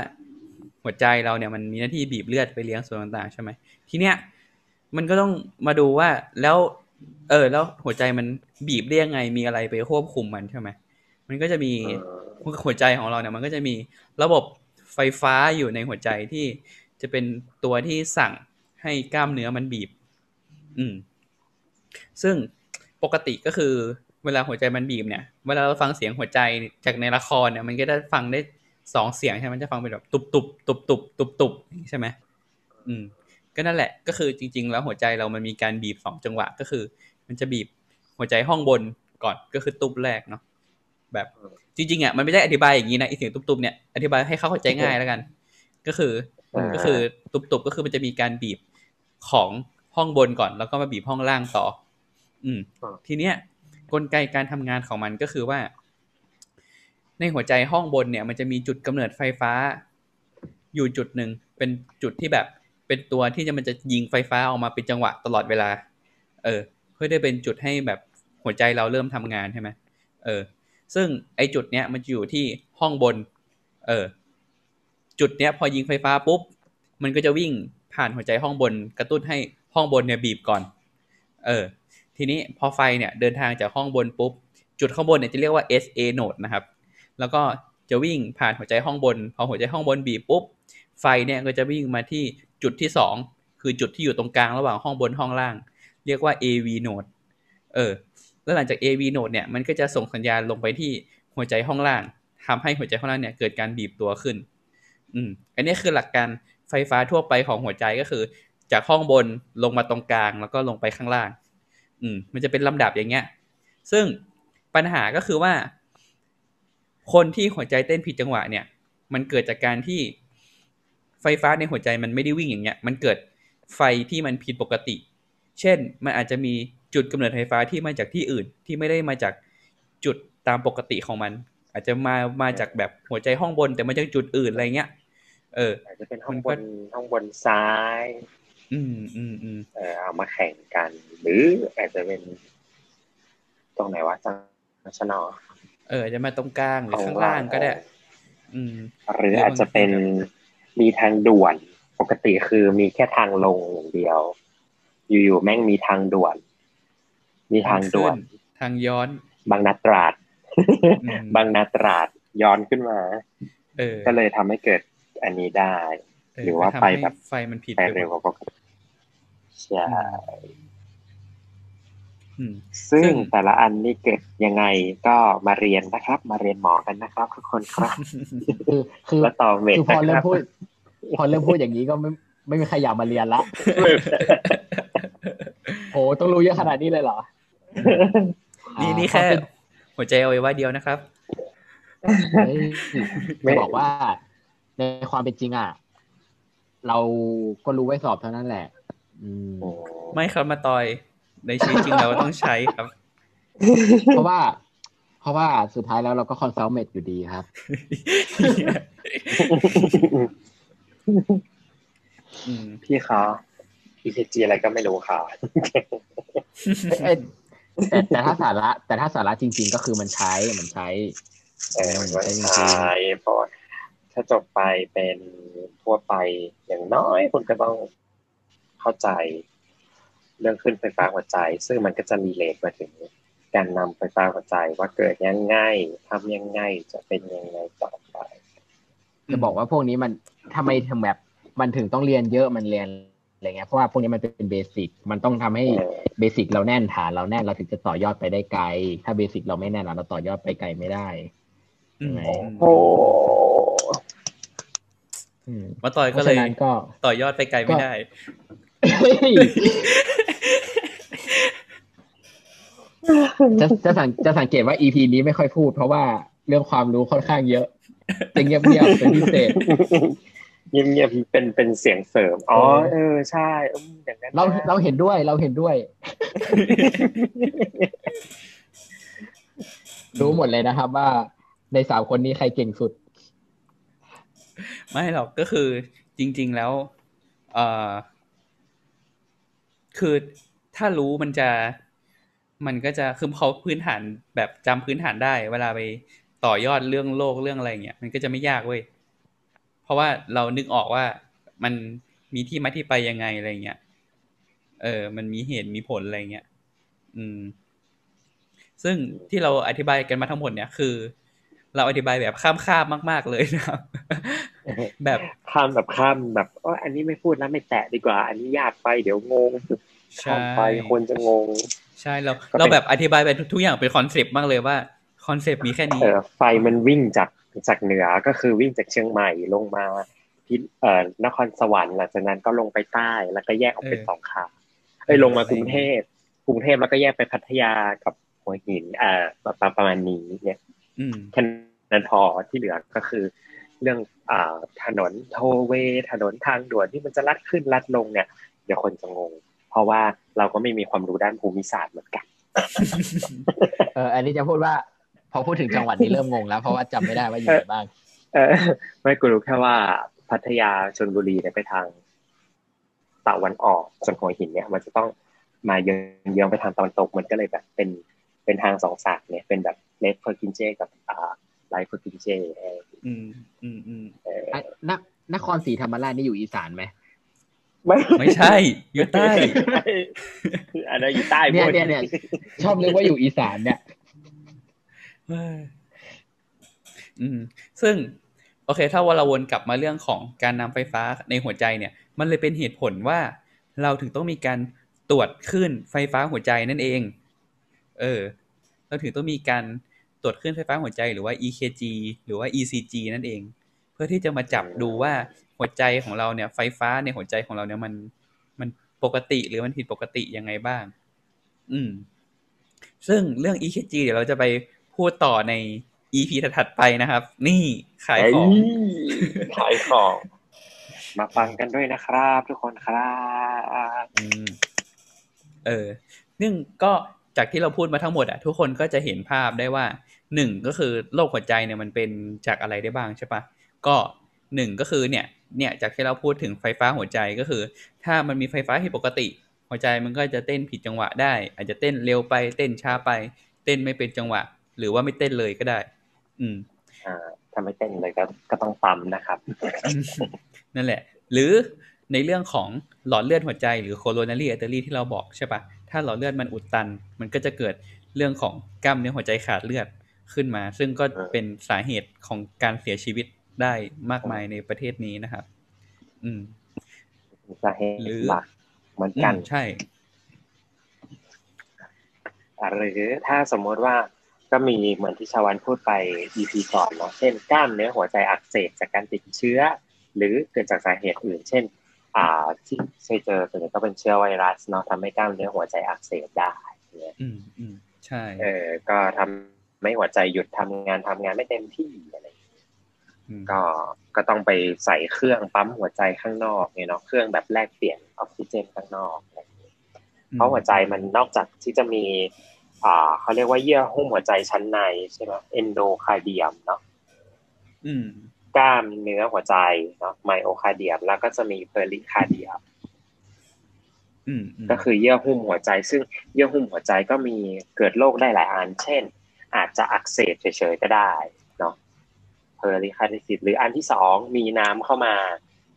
หัวใจเราเนี่ยมันมีหน้าที่บีบเลือดไปเลี้ยงส่วนต่างๆใช่ไหมทีเนี้ย มันก็ต้องมาดูว่าแล้ว เออ แล้วหัวใจมันบีบได้ยังไงมีอะไรไปควบคุมมันใช่ไหมมันก็จะมีหัวใจของเราเนี่ย มันก็จะมีระบบไฟฟ้าอยู่ในหัวใจที่จะเป็นตัวที่สั่งให้กล้ามเนื้อมันบีบ อืม ซึ่งปกติก็คือเวลาหัวใจมันบีบเนี่ย เวลาเราฟังเสียงหัวใจจากในละครเนี่ย มันก็จะฟังได้สองเสียงใช่ไหมมันจะฟังเป็นแบบตุบตุบตุบตุบตุบตุบใช่ไหมอืม ก็นั่นแหละก็คือจริง ๆ แล้วหัวใจเรามันมีการบีบสองจังหวะก็คือ มันจะบีบหัวใจห้องบนก่อนก็คือตุบแรกเนาะแบบจริงๆอะมันไม่ได้อธิบายอย่างนี้นะไอเสียงตุบๆเนี่ยอธิบายให้เขาเข้าใจง่ายแล้วกัน ก็คือก็คือตุบๆก็คือมันจะมีการบีบของห้องบนก่อน แล้วก็มาบีบห้องล่างต่อ อืม ทีเนี้ยกลไกการทำงานของมันก็คือว่า ในหัวใจห้องบนเนี่ย มันจะมีจุดกำเนิดไฟฟ้า อยู่จุดหนึ่งเป็นจุดที่แบบ เป็นตัวที่จะมันจะยิงไฟฟ้าออกมาเป็นจังหวะตลอดเวลา เออ เพื่อได้เป็นจุดให้แบบหัวใจเราเริ่มทำงานใช่ไหมเออ ซึ่งไอจุดเนี้ยมันจะอยู่ที่ห้องบน เออ จุดเนี้ยพอยิงไฟฟ้าปุ๊บ มันก็จะวิ่งผ่านหัวใจห้องบน กระตุ้นให้ห้องบนเนี่ยบีบก่อน เออ ทีนี้พอไฟเนี่ยเดินทางจากห้องบนปุ๊บ จุดข้างบนเนี่ยจะเรียกว่า SA node นะครับ แล้วก็ จะวิ่งผ่านหัวใจห้องบน พอหัวใจห้องบนบีบปุ๊บ ไฟเนี่ยก็จะวิ่งมาที่จุดที่สองคือจุดที่อยู่ตรงกลางระหว่างห้องบนห้องล่าง เรียกว่า AV node เออ แล้วหลังจาก AV node เนี่ย มันก็จะส่งสัญญาณลงไปที่หัวใจห้องล่างทำให้หัวใจห้องล่างเนี่ยเกิดการบีบตัวขึ้น อืม อันนี้คือหลักการไฟฟ้าทั่วไปของหัวใจก็คือ จากห้องบนลงมาตรงกลางแล้วก็ลงไปข้างล่าง อืม มันจะเป็นลำดับอย่างเงี้ย ซึ่งปัญหาก็คือว่า คนที่หัวใจเต้นผิดจังหวะเนี่ย มันเกิดจากการที่ไฟฟ้าในหัวใจมันไม่ได้วิ่งอย่างเงี้ย มันเกิดไฟที่มันผิดปกติ เช่น มันอาจจะมีจุดกำเนิดไฟฟ้าที่มาจากที่อื่นที่ไม่ได้มาจากจุดตามปกติของมัน อาจจะมามาจากแบบหัวใจห้องบนแต่มาจากจุดอื่นอะไรเงี้ย เออ อาจจะเป็นห้องบนห้องบนซ้าย อืมอืมอืมเออเอามาแข่งกัน หรืออาจจะเป็น ตรงไหนวะจังชนอ เออจะมาตรงกลางหรือข้างล่างก็ได้ อืม หรืออาจจะเป็นมีทางด่วน ปกติคือมีแค่ทางลงอย่างเดียว อยู่ๆแม่งมีทางด่วน มีทางด่วน ทางย้อน บางนาตราดอืมบางนาตราดย้อนขึ้นมาเออก็เลยทำให้เกิดอันนี้ได้เหรือว่าทำไปให้แบบไฟมันผิดไปไปเร็วกว่าปกติใช่อืม ซึ่ซึ่งงแต่ละอันนี่เกิดยังไงก็มาเรียนนะครับ มาเรียนหมอกันนะครับ ทุกคนครับคือคือแล้วต่อเมทคือพอนะเริ่คมรับพูดพอเริ่มพูดอย่างนี้ก็ไม่ไม่มีใครอยากมาเรียนละโหต้องรู้เยอะขนาดนี้เลยเหรอ นี่อ่านี่แค่วามเป็นหัวใจอวัยวะเดียวนะครับเฮ้ยจะบอกว่า ในความเป็นจริงอะ เราก็รู้ไว้สอบเท่านั้นแหละอืมโอ้ไม่ครับมาตอย ในชีวิตจริงเราก็ต้องใช้ครับ เพราะว่า เพราะว่าสุดท้ายแล้วเราก็คอนซัลเมตอยู่ดีครับอืมพี่เขา EKG อะไรก็ไม่รู้ค่ะเอ้ยแต่แต่ถ้าสาระ แต่ถ้าสาระจริง ๆ ก็คือมันใช้มันใช้เออมันก็ใช่จริงใช่เพราะว่าถ้าจบไปเป็นทั่วไปอย่างน้อยคุณก็ต้องเข้าใจ เรื่องคลื่นไฟฟ้าหัวใจ ซึ่งมันก็จะ relate มาถึงการนำไฟฟ้าหัวใจว่าเกิดยังไงทำยังไงจะเป็นยังไงต่อไปจะบอกว่าพวกนี้มันทำไมถึงแบบมันถึงต้องเรียนเยอะมันเรียนอะไรเงี้ยเพราะว่าพวกนี้มันเป็น basic มันต้องทำให้เออ basic เราแน่นฐานเราแน่นเราถึงจะต่อยอดไปได้ไกล ถ้า basic เราไม่แน่นเราต่อยอดไปไกลไม่ได้อืมโอ้อืมมาตอยเพก็ราะเลฉะยนั้นก็ต่อยอดไปไกลไม่ได้เฮ้ย จะจะสังจะสังเกตว่า EP นี้ไม่ค่อยพูด เพราะว่าเรื่องความรู้ค่อนข้างเยอะจะเงียบๆเป็นพิเศษเงียบๆเป็นเป็นเสียงเสริม อ๋อ เออ ใช่อย่างนั้นเราเราเห็นด้วยเราเห็นด้วย รู้หมดเลยนะครับว่าในสามคนนี้ใครเก่งสุด ไม่หรอกก็คือจริง ๆแล้ว เอ่อคือถ้ารู้มันจะ มันก็จะคือเขาพื้นฐานแบบจำพื้นฐานได้ เวลาไปต่อยอดเรื่องโลกเรื่องอะไรเงี้ยมันก็จะไม่ยากเว้ยเพราะว่าเรานึกออกว่ามันมีที่มาที่ไปยังไงอะไรเงี้ยเออ มันมีเหตุมีผลอะไรเงี้ยอืม ซึ่งที่เราอธิบายกันมาทั้งหมดเนี่ยคือ เราอธิบายแบบข้ามข้ามมาก ๆ เลยนะครับ แบบข้ามแบบข้ามแบบอ๋ออันนี้ไม่พูดแล้วไม่แตะดีกว่า อันนี้ยากไปเดี๋ยวงงข้ามไปคนจะงง ใช่เราเราแบบอธิบายไปทุกอย่างเป็น concept มากเลยว่า concept มีแค่นี้เออไฟมันวิ่งจากจากเหนือก็คือวิ่งจากเชียงใหม่ลงมาที่เอ่อนครสวรรค์หลังจากนั้นก็ลงไปใต้แล้วก็แยกออกเป็นเออสองขาเอ้ยลงมากรุงเทพกรุงเทพแล้วก็แยกไปพัทยากับหัวหินอ่าประมาณประมาณนี้เนี่ยอืมแค่นั้นพอที่เหลือก็คือ เรื่องอ่าถนนโทเวย์ถนนทางด่วนที่มันจะลัดขึ้นลัดลงเนี่ยเดี๋ยวคนจะงง เพราะว่าเราก็ไม่มีความรู้ด้านภูมิศาสตร์เหมือนกันเอออันนี้จะพูดว่า พอพูดถึงจังหวัดนี้เริ่มงงแล้ว เพราะว่าจำไม่ได้ว่าอยู่ไหนบ้าง เออไม่กูรู้แค่ว่าพัทยาชลบุรีเนี่ยไปทางตะวันออกส่วนหัวหินเนี่ย มันจะต้องมาเยื้องๆไปทางตะวันตกมันก็เลยแบบเป็นเป็นทางสองสากเนี่ยเป็นแบบ left Purkinje กับอ่า right Purkinje เอออืมอืมอืมเอออะนนครศรีธรรมราชนี่อยู่อีสานไหม ไม่ไม่ใช่ อยู่ใต้อันนั้นอยู่ใต้เนี่ยหมดเนี่ยเนี่ยชอบเรียกว่าอยู่อีสานเนี่ยเฮ้ยอืม ซึ่ง โอเค ถ้าว่าเราวนกลับมาเรื่องของการนำไฟฟ้าในหัวใจเนี่ย มันเลยเป็นเหตุผลว่า เราถึงต้องมีการตรวจคลื่นไฟฟ้าหัวใจนั่นเอง เออ เราถึงต้องมีการตรวจคลื่นไฟฟ้าหัวใจหรือว่า EKG หรือว่า ECG นั่นเอง เพื่อที่จะมาจับดูว่า หัวใจของเราเนี่ย ไฟฟ้าในหัวใจของเราเนี่ยมันมันปกติหรือมันผิดปกติยังไงบ้าง อืม ซึ่งเรื่อง EKG เดี๋ยวเราจะไปพูดต่อใน EP ถัดๆไปนะครับ นี่ขายของเยขายของ มาฟังกันด้วยนะครับ ทุกคนครับอืมเออนึ่งก็จากที่เราพูดมาทั้งหมดอะทุกคนก็จะเห็นภาพได้ว่าหนึ่งก็คือโรคหัวใจเนี่ยมันเป็นจากอะไรได้บ้างใช่ปะก็หนึ่งก็คือเนี่ย เนี่ยจากที่เราพูดถึงไฟฟ้าหัวใจก็คือ ถ้ามันมีไฟฟ้าผิดปกติ หัวใจมันก็จะเต้นผิดจังหวะได้ อาจจะเต้นเร็วไปเต้นช้าไป เต้นไม่เป็นจังหวะ หรือว่าไม่เต้นเลยก็ได้ อืมอ่าถ้าไม่เต้นเลยก็ก็ต้องปั๊มนะครับ นั่นแหละ หรือในเรื่องของหลอดเลือดหัวใจหรือ coronary artery ที่เราบอกใช่ปะถ้าหลอดเลือดมันอุดตัน มันก็จะเกิดเรื่องของกล้ามเนื้อหัวใจขาดเลือดขึ้นมา ซึ่งก็อ่าเป็นสาเหตุของการเสียชีวิต ได้มากมายในประเทศนี้นะครับ อืมสาเหตุหรือหลักเหมือนอืกันมใช่หรือถ้าสมมติว่าก็มีเหมือนที่ชาวันพูดไป EP ก่อนเนาะเช่นกล้ามเนื้อหัวใจอักเสบจากการติดเชื้อ หรือเกิดจากสาเหตุอื่น เช่น อ่า ที่เคยเจอส่วนใหญ่ก็เป็นเชื้อไวรัสเนาะทำให้กล้ามเนื้อหัวใจอักเสบได้เนี่ยอืมอืมใช่ เออ ก็ทำให้หัวใจหยุดทำงานทำงานไม่เต็มที่อะไรอย่างเงี้ยอืม ก็ก็ต้องไปใส่เครื่องปั๊มหัวใจข้างนอกเนี่ยเนาะเครื่องแบบแลกเปลี่ยนออกซิเจนข้างนอกอะไรอย่างเงี้ยเพราะหัวใจมันนอกจากที่จะมีอ่าเขาเรียกว่าเยื่อหุ้มหัวใจชั้นในใช่ไหมเอนโดคาเดียมเนาะอืมกล้ามเนื้อหัวใจเนาะไมโอคาเดียมแล้วก็จะมีเพอริคาเดียมอืมอืมก็คือเยื่อหุ้มหัวใจ ซึ่งเยื่อหุ้มหัวใจก็มีเกิดโรคได้หลายอัน เช่น อาจจะอักเสบเฉยๆก็ได้ เนาะเพอริคาเดียมหรืออันที่สองมีน้ำเข้ามา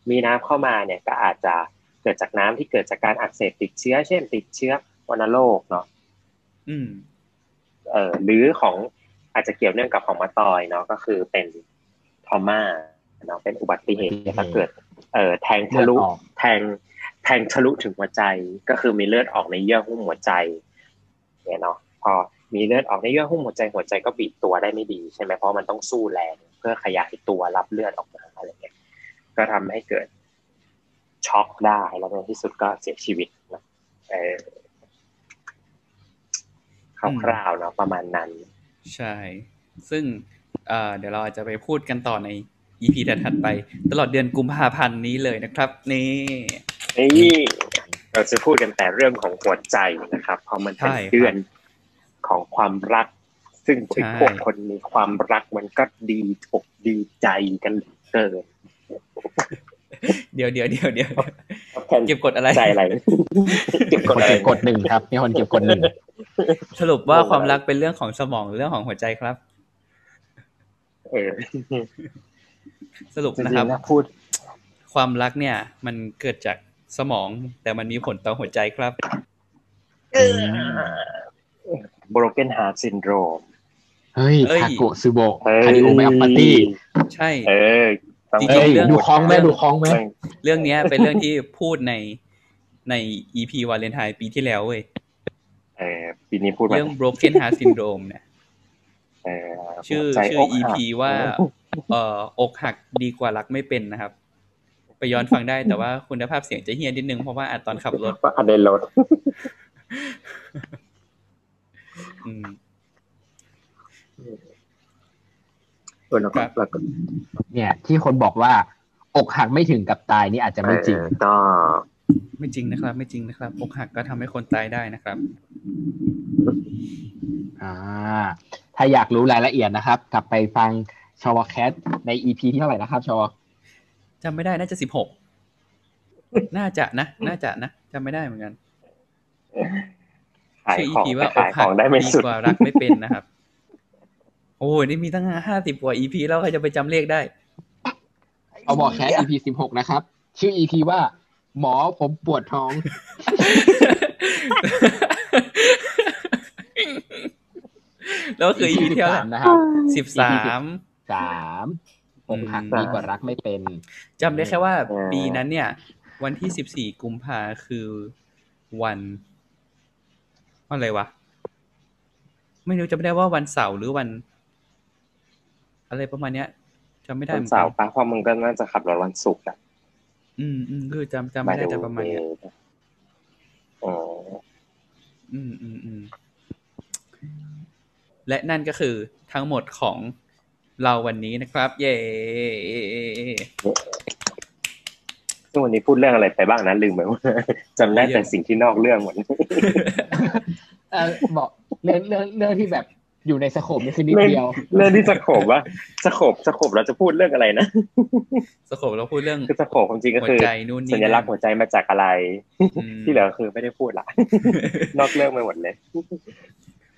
มีน้ำเข้ามาเนี่ยก็อาจจะเกิดจากน้ำที่เกิดจากการอักเสบติดเชื้อ เช่น ติดเชื้อวัณโรคเนาะอืมเอ่อหรือของอาจจะเกี่ยวเนื่องกับของมาตอยเนาะก็คือเป็นทอมาเนาะเป็นอุบัติเหตุอุบัติเหตุถ้าเกิด เอ่อแทงทะลุเลือดออกแทงแทงทะลุถึงหัวใจก็คือมีเลือดออกในเยื่อหุ้มหัวใจเนี่ยเนาะพอ มีเลือดออกในเยื่อหุ้มหัวใจหัวใจก็บีบตัวได้ไม่ดีใช่ไหมเพราะมันต้องสู้แรงเพื่อขยายตัวรับเลือดออกมาอะไรเงี้ยก็ทำให้เกิดช็อกได้แล้วในที่สุดก็เสียชีวิตนะเออคร่าวๆเนาะประมาณนั้น ใช่ ซึ่งเอ่อเดี๋ยวเราอาจจะไปพูดกันต่อใน EP ถัดๆไป ตลอดเดือนกุมภาพันธ์นี้เลยนะครับ นี่นี่เราจะพูดกันแต่เรื่องของหัวใจนะครับ เพราะมันเป็นใช่ครับเดือน ของความรัก ซึ่งใช่พวกคนมีความรักมันก็ดีอกดีใจกันเหลือเกินเดี๋ยวเดี๋ยวเดี๋ยวเดี๋ยวแทนเก็บกดอะไรใจอะไรเก็บกคดนอะไรเก็บกดหนึ่งครับมีคนเก็บกดหนึ่งสรุปว่าความรักเป็นเรื่องของสมองหรือเรื่องของหัวใจครับ เออสรุปจริงนะครับๆนะพูด ความรักเนี่ย มันเกิดจากสมอง แต่มันมีผลต่อหัวใจครับ broken heart syndrome เฮ้ยเอ้ยทาโกะซูโบะเฮ้ยคาริโอไมอัปปาตี้ใช่เออต้องจริเฮ้งยๆเรื่องดูคล้องไหมดูคล้องไหมต้องเรื่องเนี้ยเป็นเรื่องที่พูดในใน EP วาเลนไทน์ปีที่แล้วเว้ยเออปีนี้พูดมาเรื่อง broken heart syndrome เนี่ยเออชื่อหัวใจชื่อกหัก EP ว่า เอ่ออกหักดีกว่ารักไม่เป็นนะครับ ไปย้อนฟังได้แต่ว่าคุณภาพเสียงจะเฮี้ยนนิดนึงเพราะว่าอัดตอนขับรถว่าอันในรถอืม เออแล้วก็ครับแล้วก็เนี่ย ที่คนบอกว่า อกหักไม่ถึงกับตายนี่อาจจะไม่จริงเออก็ไม่จริงนะครับ ไม่จริงนะครับ อกหักก็ทำให้คนตายได้นะครับ อ่า ถ้าอยากรู้รายละเอียดนะครับ กลับไปฟังชาวแคทในอีพีที่เท่าไหร่นะครับชาวจำไม่ได้น่าจะสิบหกน่าจะนะ น่าจะนะจำไม่ได้เหมือนกัน ขายชื่อของ EP ว่าอขากยขหัอกงได้ไม่ดีสุดกว่ารักไม่เป็นนะครับ โอ้ยนี่มีตั้งห้าสิบกว่า EP แล้วใครจะไปจำเลขได้ เอาบอกแคท EP สิบหกนะครับ ชื่อ EP ว่า หมอผมปวดท้อง แล้วคือ EP ที่เท่าไหร่13นะครับสิบสามสามอกหักดีกว่ารักไม่เป็นจำได้แค่ว่าเออปีนั้นเนี่ย วันที่สิบสี่กุมภาคือวันวัน อะไรวะ ไม่รู้จำไม่ได้ว่าวันเสาร์หรือวัน อะไรประมาณเนี้ยจำไม่ได้วัเหนมือนเสากัร์นป้าเพราะมึงก็น่าจะขับรถวันศุกร์อะอืมอืมคือจำจำไม่ได้แต่ประมาณเนี้ยอ๋ออืมอืมอืมและนั่นก็คือทั้งหมดของเราวันนี้นะครับ เย้ ซึ่งวันนี้พูดเรื่องอะไรไปบ้างนะลืมไปว่าจำได้แต่สิ่งที่นอกเรื่องหมดเออบอกเรื่องเรื่องเรื่องที่แบบอยู่ใน scope นี่คือนิดเดียว เรื่องที่ scope ว่า scope scope เราจะพูดเรื่องอะไรนะ scope เราพูดเรื่องคือ scope ความจริงก็หัวคือใจนู่นนี่สัญลักษณ์หัวใจมาจากอะไรอืมที่เหลือคือไม่ได้พูดละนอกเรื่องไปหมดเลย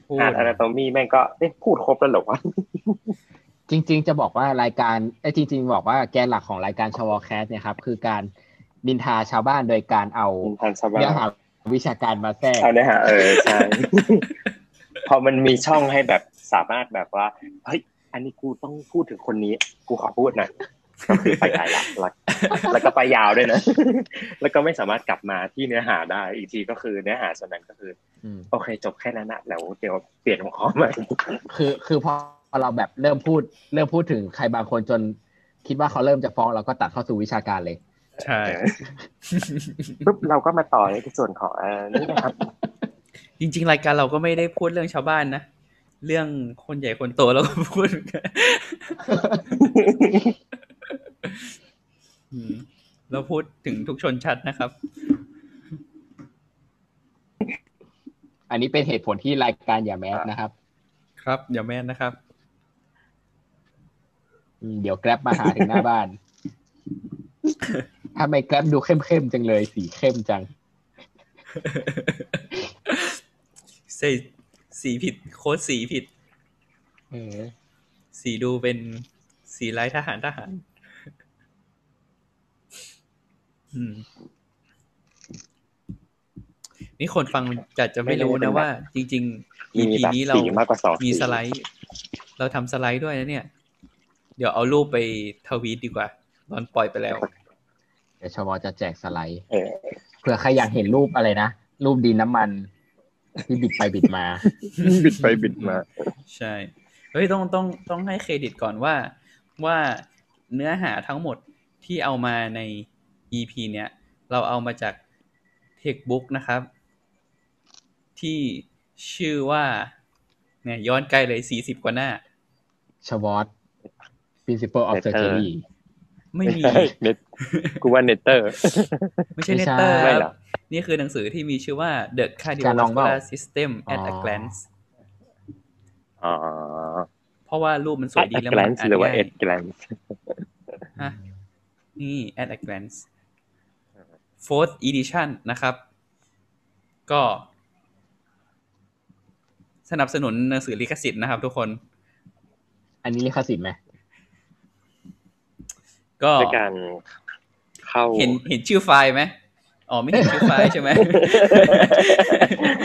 พูดอ่าน anatomy แม่งก็เอ๊ะพูดครบแล้วเหรอวะ จริง ๆ จะบอกว่ารายการไอ้ยจริง ๆ บอกว่าแกนหลักของรายการชอวอแคสต์เนี่ยครับ คือการนินทาชาวบ้านโดยการเอาทันสบายเนื้อหาวิชาการมาแทรกเอาเนื้อหาเออใช่พอมันมีช่องให้แบบสามารถแบบว่าเฮ้ยอันนี้กูต้องพูดถึงคนนี้ กูขอพูดหน่อยก็คือไปไกลละแล้วแล้วก็ไปยาวด้วยนะ แล้วก็ไม่สามารถกลับมาที่เนื้อหาได้ อีกทีก็คือเนื้อหาส่วนนั้นก็คืออืมโอเคจบแค่นั้นนะแล้วเดี๋ยวเปลี่ยนหัวข้อใหม่คือคือ พอเราแบบเริ่มพูด เริ่มพูดถึงใครบางคนจน คิดว่าเขาเริ่มจะฟ้องเราก็ตัดเข้าสู่วิชาการเลย ใช่ปุ๊บเราก็มาต่อในส่วนของเออนี่นะครับ จริง ๆ รายการเราก็ไม่ได้พูดเรื่องชาวบ้านนะ เรื่องคนใหญ่คนโตเราก็พูดเหมือนกันอืมเราพูดถึงทุกชนชั้นนะครับ อันนี้เป็นเหตุผลที่รายการอย่าแมสนะครับ ครับ อย่าแม่นนะครับอืม เดี๋ยวแกร็บมาหาถึงหน้าบ้านทำไมแกร็บดูเข้มๆจังเลย สีเข้มจัง ใส่สีผิด โค้ดสีผิดเออสีดูเป็นสีลายทหารทหารอืมนี่คนฟังจะจะไม่รู้นะว่า จริงๆมี EP แบบนี้เราสีมากกว่าสองมีสีสไลด์ เราทำสไลด์ด้วยนะเนี่ย เดี๋ยวเอารูปไปทวีตดีกว่าตอนปล่อยไปแล้ว เดี๋ยวชวจะแจกสไลด์เออเผื่อใครอยากเห็นรูปอะไรนะ รูปดินน้ำมัน ที่บิดไปบิดมา บิดไปบิดมา ใช่ เฮ้ยต้องต้องต้องให้เครดิตก่อนว่าว่าเนื้อหาทั้งหมดที่เอามาใน EP เนี้ย เราเอามาจาก Textbook นะครับ ที่ชื่อว่า เนี่ยย้อนไกลเลยสี่สิบกว่าหน้าชวอตปี principle of Letter surgery ไม่มีเน็ตกูว่าเนเตอร์ ไม่ใช่ไม่เนใช่เตอร์ไม่คหรรัอบนี่คือหนังสือที่มีชื่อว่า The การลองเปล่า Cardiovascular System at อ๋ a อ Glance อ๋อเพราะว่ารูปมันสวยดี at แล้ว a มัน glance อ่านหรือว่าง่าย at glance ฮะนี่ at a glance fourth edition นะครับ ก็ สนับสนุนหนังสือลิขสิทธิ์นะครับทุกคน อันนี้ลิขสิทธิ์ไหม ก็ด้วยการเข้าเห็นเห็นชื่อไฟล์ไหมอ๋อไม่เห็นชื่อไฟล์ใช่ไหม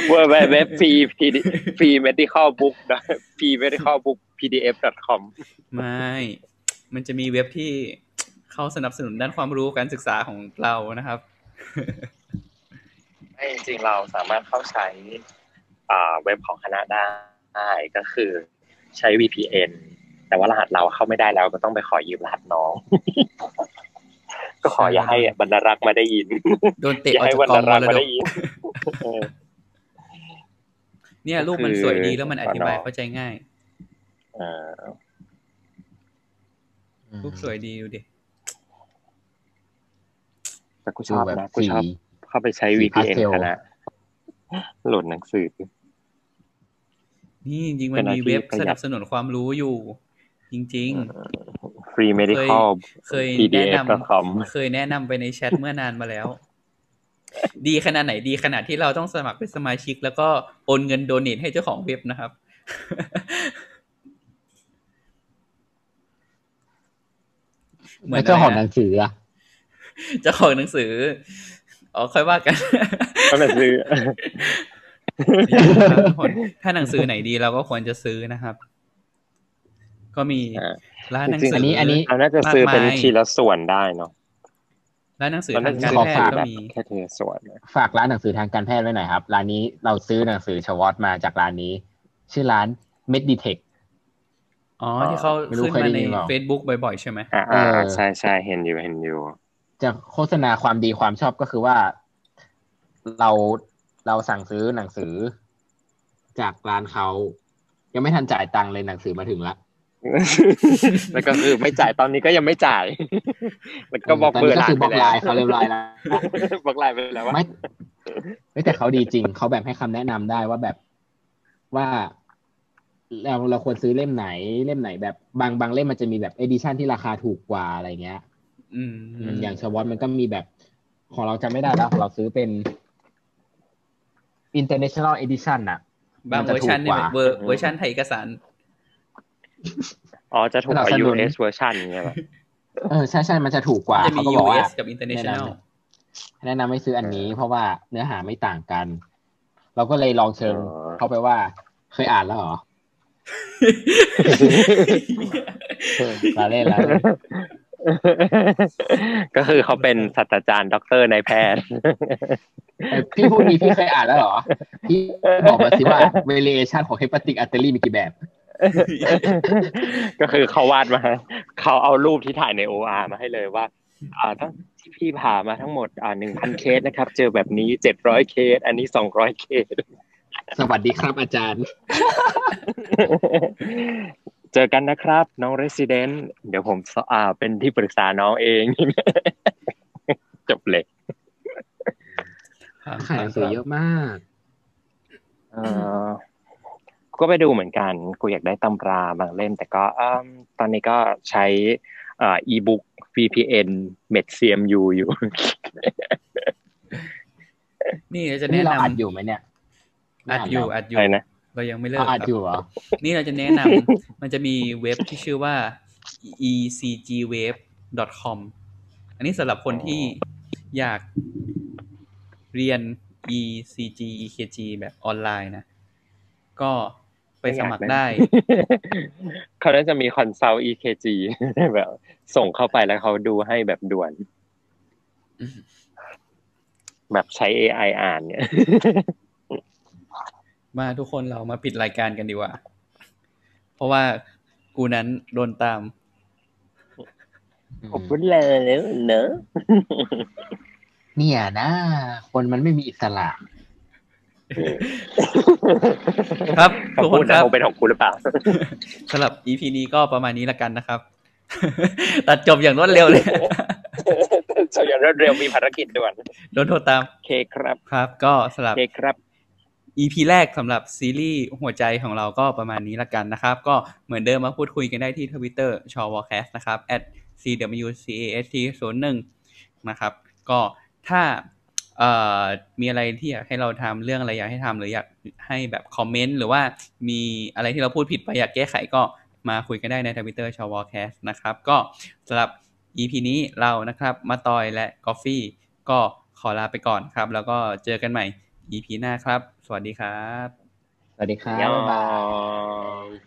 เว็บเว็บฟรีฟรี medical book ฟรี medical book pdf com ไม่ มันจะมีเว็บที่เขาสนับสนุนด้านความรู้การศึกษาของเรานะครับไม่จริงๆเราสามารถเข้าใช้อ่าเว็บของคณะได้ก็คือใช้ VPN แต่ว่ารหัสเราเข้าไม่ได้แล้วก็ต้องไปขอยืมรหัสน้อง ก็ขออย่าให้บรรณรักษ์มาได้ยินโดนเตะอย่าออกให้จากบรรกองณรัมกษ์รมาดได้กยินเออเนี่ยรูปมันสวยดีแล้วมันอธิบายเข้าใจง่ายเออรูปสวยดีดูดิแต่กูชดูอบแบบนะกูสีชอบเข้าไปใช้สี VPN pastel คณะโหลดหนังสือนี่จริงๆเป็มันนอะไรมีเว็บที่ประหยัดสนับสนุนความรู้อยู่ จริง free medical เคยแนะ pdf นำ com ๆเคยแนะนำไปในแชทเมื่อนานมาแล้ว ดีขนาดไหนดีขนาดที่เราต้องสมัครเป็นสมาชิก แล้วก็โอนเงินโดเนทให้เจ้าของเว็บนะครับ เหมือแล้นวเจ้าของอะไรหนันะงสืออะเจ้าของหนังสือ อ๋อค่อยว่ากันก็หนังสือทุกคนถ้าหนังสือไหนดีเราก็ควรจะซื้อนะครับ ก็มีอ่าร้านหนังจริงๆสืออันนี้อันนี้เราน่าจะซื้อเป็นมากมายทีละส่วนได้เนาะร้านหนังสือเราทาน่างจะการขอแพทฝากย์ก็แบบมีแค่ทีละส่วนนะฝากร้านหนังสือทางการแพทย์ไว้หน่อยครับ ร้านนี้เราซื้อหนังสือชวอตมาจากร้านนี้ ชื่อร้าน Meditech อ๋อที่เขาไม่รู้ขึ้นเคยมาได้ในยินเปล่า Facebook บ่อยๆ ใช่ไหมอ่าเออใช่ใช่เห็นอยู่เห็นอยู่ จะโฆษณาความดีความชอบก็คือว่า เราเราสั่งซื้อหนังสือ จากร้านเขายังไม่ทันจ่ายตังค์เลยหนังสือมาถึงละ แล้วก็คือไม่จ่ายตอนนี้ก็ยังไม่จ่าย แล้วก็บอกตอนเบอนี้ร์ก็ร้านคือบไปล็อกแล้ไลวน์เขาเรียบร้อยแล้วบอกไลน์ไปแล้วว่าไม่ไม่แต่เขาดีจริง เขาแบบให้คำแนะนำได้ว่าแบบว่าเราเราควรซื้อเล่มไหนเล่มไหนแบบบางบางเล่มมันจะมีแบบเอดิชันที่ราคาถูกกว่าอะไรเงี้ย อืมอย่างชวอตมันก็มีแบบ ของเราจำไม่ได้แล้วของเราซื้อเป็น international edition น่ะ บางมันเวจะอร์ชันถูกเนี่ยกว่าเวอร์เวอร์ชันไทยเอกสาร อ๋อจะถูกกว่าสนับสนุน US version เงี้ยเหรอเออใช่ใช่มันจะถูกกว่าจะมีเขาก็บอกว่า US กับ international แนะนำให้ซื้ออันนี้ เพราะว่าเนื้อหาไม่ต่างกัน เราก็เลยลองเชิญเขาไปว่าเคยอ่านแล้วเหรอลาเล่นแล้วก็คือเขาเป็นศาสตราจารย์ด็อกเตอร์นายแพทย์พี่พูดดีพี่เคยอ่านแล้วเหรอ พี่บอกมาสิว่า variation ของ hepatic artery มีกี่แบบ ก็คือเขาวาดมาเขาเอารูปที่ถ่ายใน OR มาให้เลยว่า อ่าทั้งที่พี่ผ่ามาทั้งหมดอ่าหนึ่งพันเคสนะครับ เจอแบบนี้เจ็ดร้อยเคส อันนี้สองร้อยเคส สวัสดีครับอาจารย์ เจอกันนะครับ น้อง Resident เดี๋ยวผมสอ่าเป็นที่ปรึกษาน้องเอง จบเลยขายหนังสือเยอะมาก เออ ก็ไปดูเหมือนกัน กูอยากได้ตำราบางเล่ม แต่ก็อืมตอนนี้ก็ใช้เอ่อ e-book VPN MedCMU อยู่ นี่เราจะนี่แนะเรานำอัดอยู่ไหมเนี่ยอัดอยู่อัดอยู่อะไรนะเรายังไม่เลิกเราอัดครับอยู่เหรอนี่เราจะแนะนำมันจะมีเว็บที่ชื่อว่า ecgwave.com อันนี้สำหรับคนที่อยากเรียน ECG EKG แบบออนไลน์นะ ก็ ไปสมัครได้ เขาน่าจะมี consult EKG แบบ ส่งเข้าไปแล้วเขาดูให้แบบด่วนอืมแบบใช้ AI อ่านเนี่ย มาทุกคนเรามาปิดรายการกันดีกว่า เพราะว่ากูนั้นโดนตามผมพูดเลยแล้วเนอะเนี่ยนะ คนมันไม่มีอิสระ ครับทุกคำคพูดนคนะรับคงเป็นของคุณหรือเปล่าสำหรับ EP นี้ก็ประมาณนี้ละกันนะครับ ตัดจบอย่างรวดเร็วเลยสอย่างรวดเร็วมีภารกิจด่วนโดนโทรตามโอเคครับครับ ก็สำหรับโอเคครับ EP แรกสำหรับซีรีส์หัวใจของเราก็ประมาณนี้ละกันนะครับ ก็เหมือนเดิมมาพูดคุยกันได้ที่ทวิตเตอร์ชอวอแคสต์นะครับ at cwcast 0 1นะครับ ก็ถ้า เอ่อมีอะไรที่อยากให้เราทำเรื่องอะไรอยากให้ทำหรืออยากให้แบบคอมเมนต์หรือว่ามีอะไรที่เราพูดผิดไปอยากแก้ไขก็มาคุยกันได้ในทวิตเตอร์ชอวอแคสต์นะครับ ก็สำหรับ EP นี้เรานะครับมาตอยและกอฟฟี่ก็ขอลาไปก่อนครับ แล้วก็เจอกันใหม่ EP หน้าครับ สวัสดีครับ สวัสดีครับยอบ๊ายบาย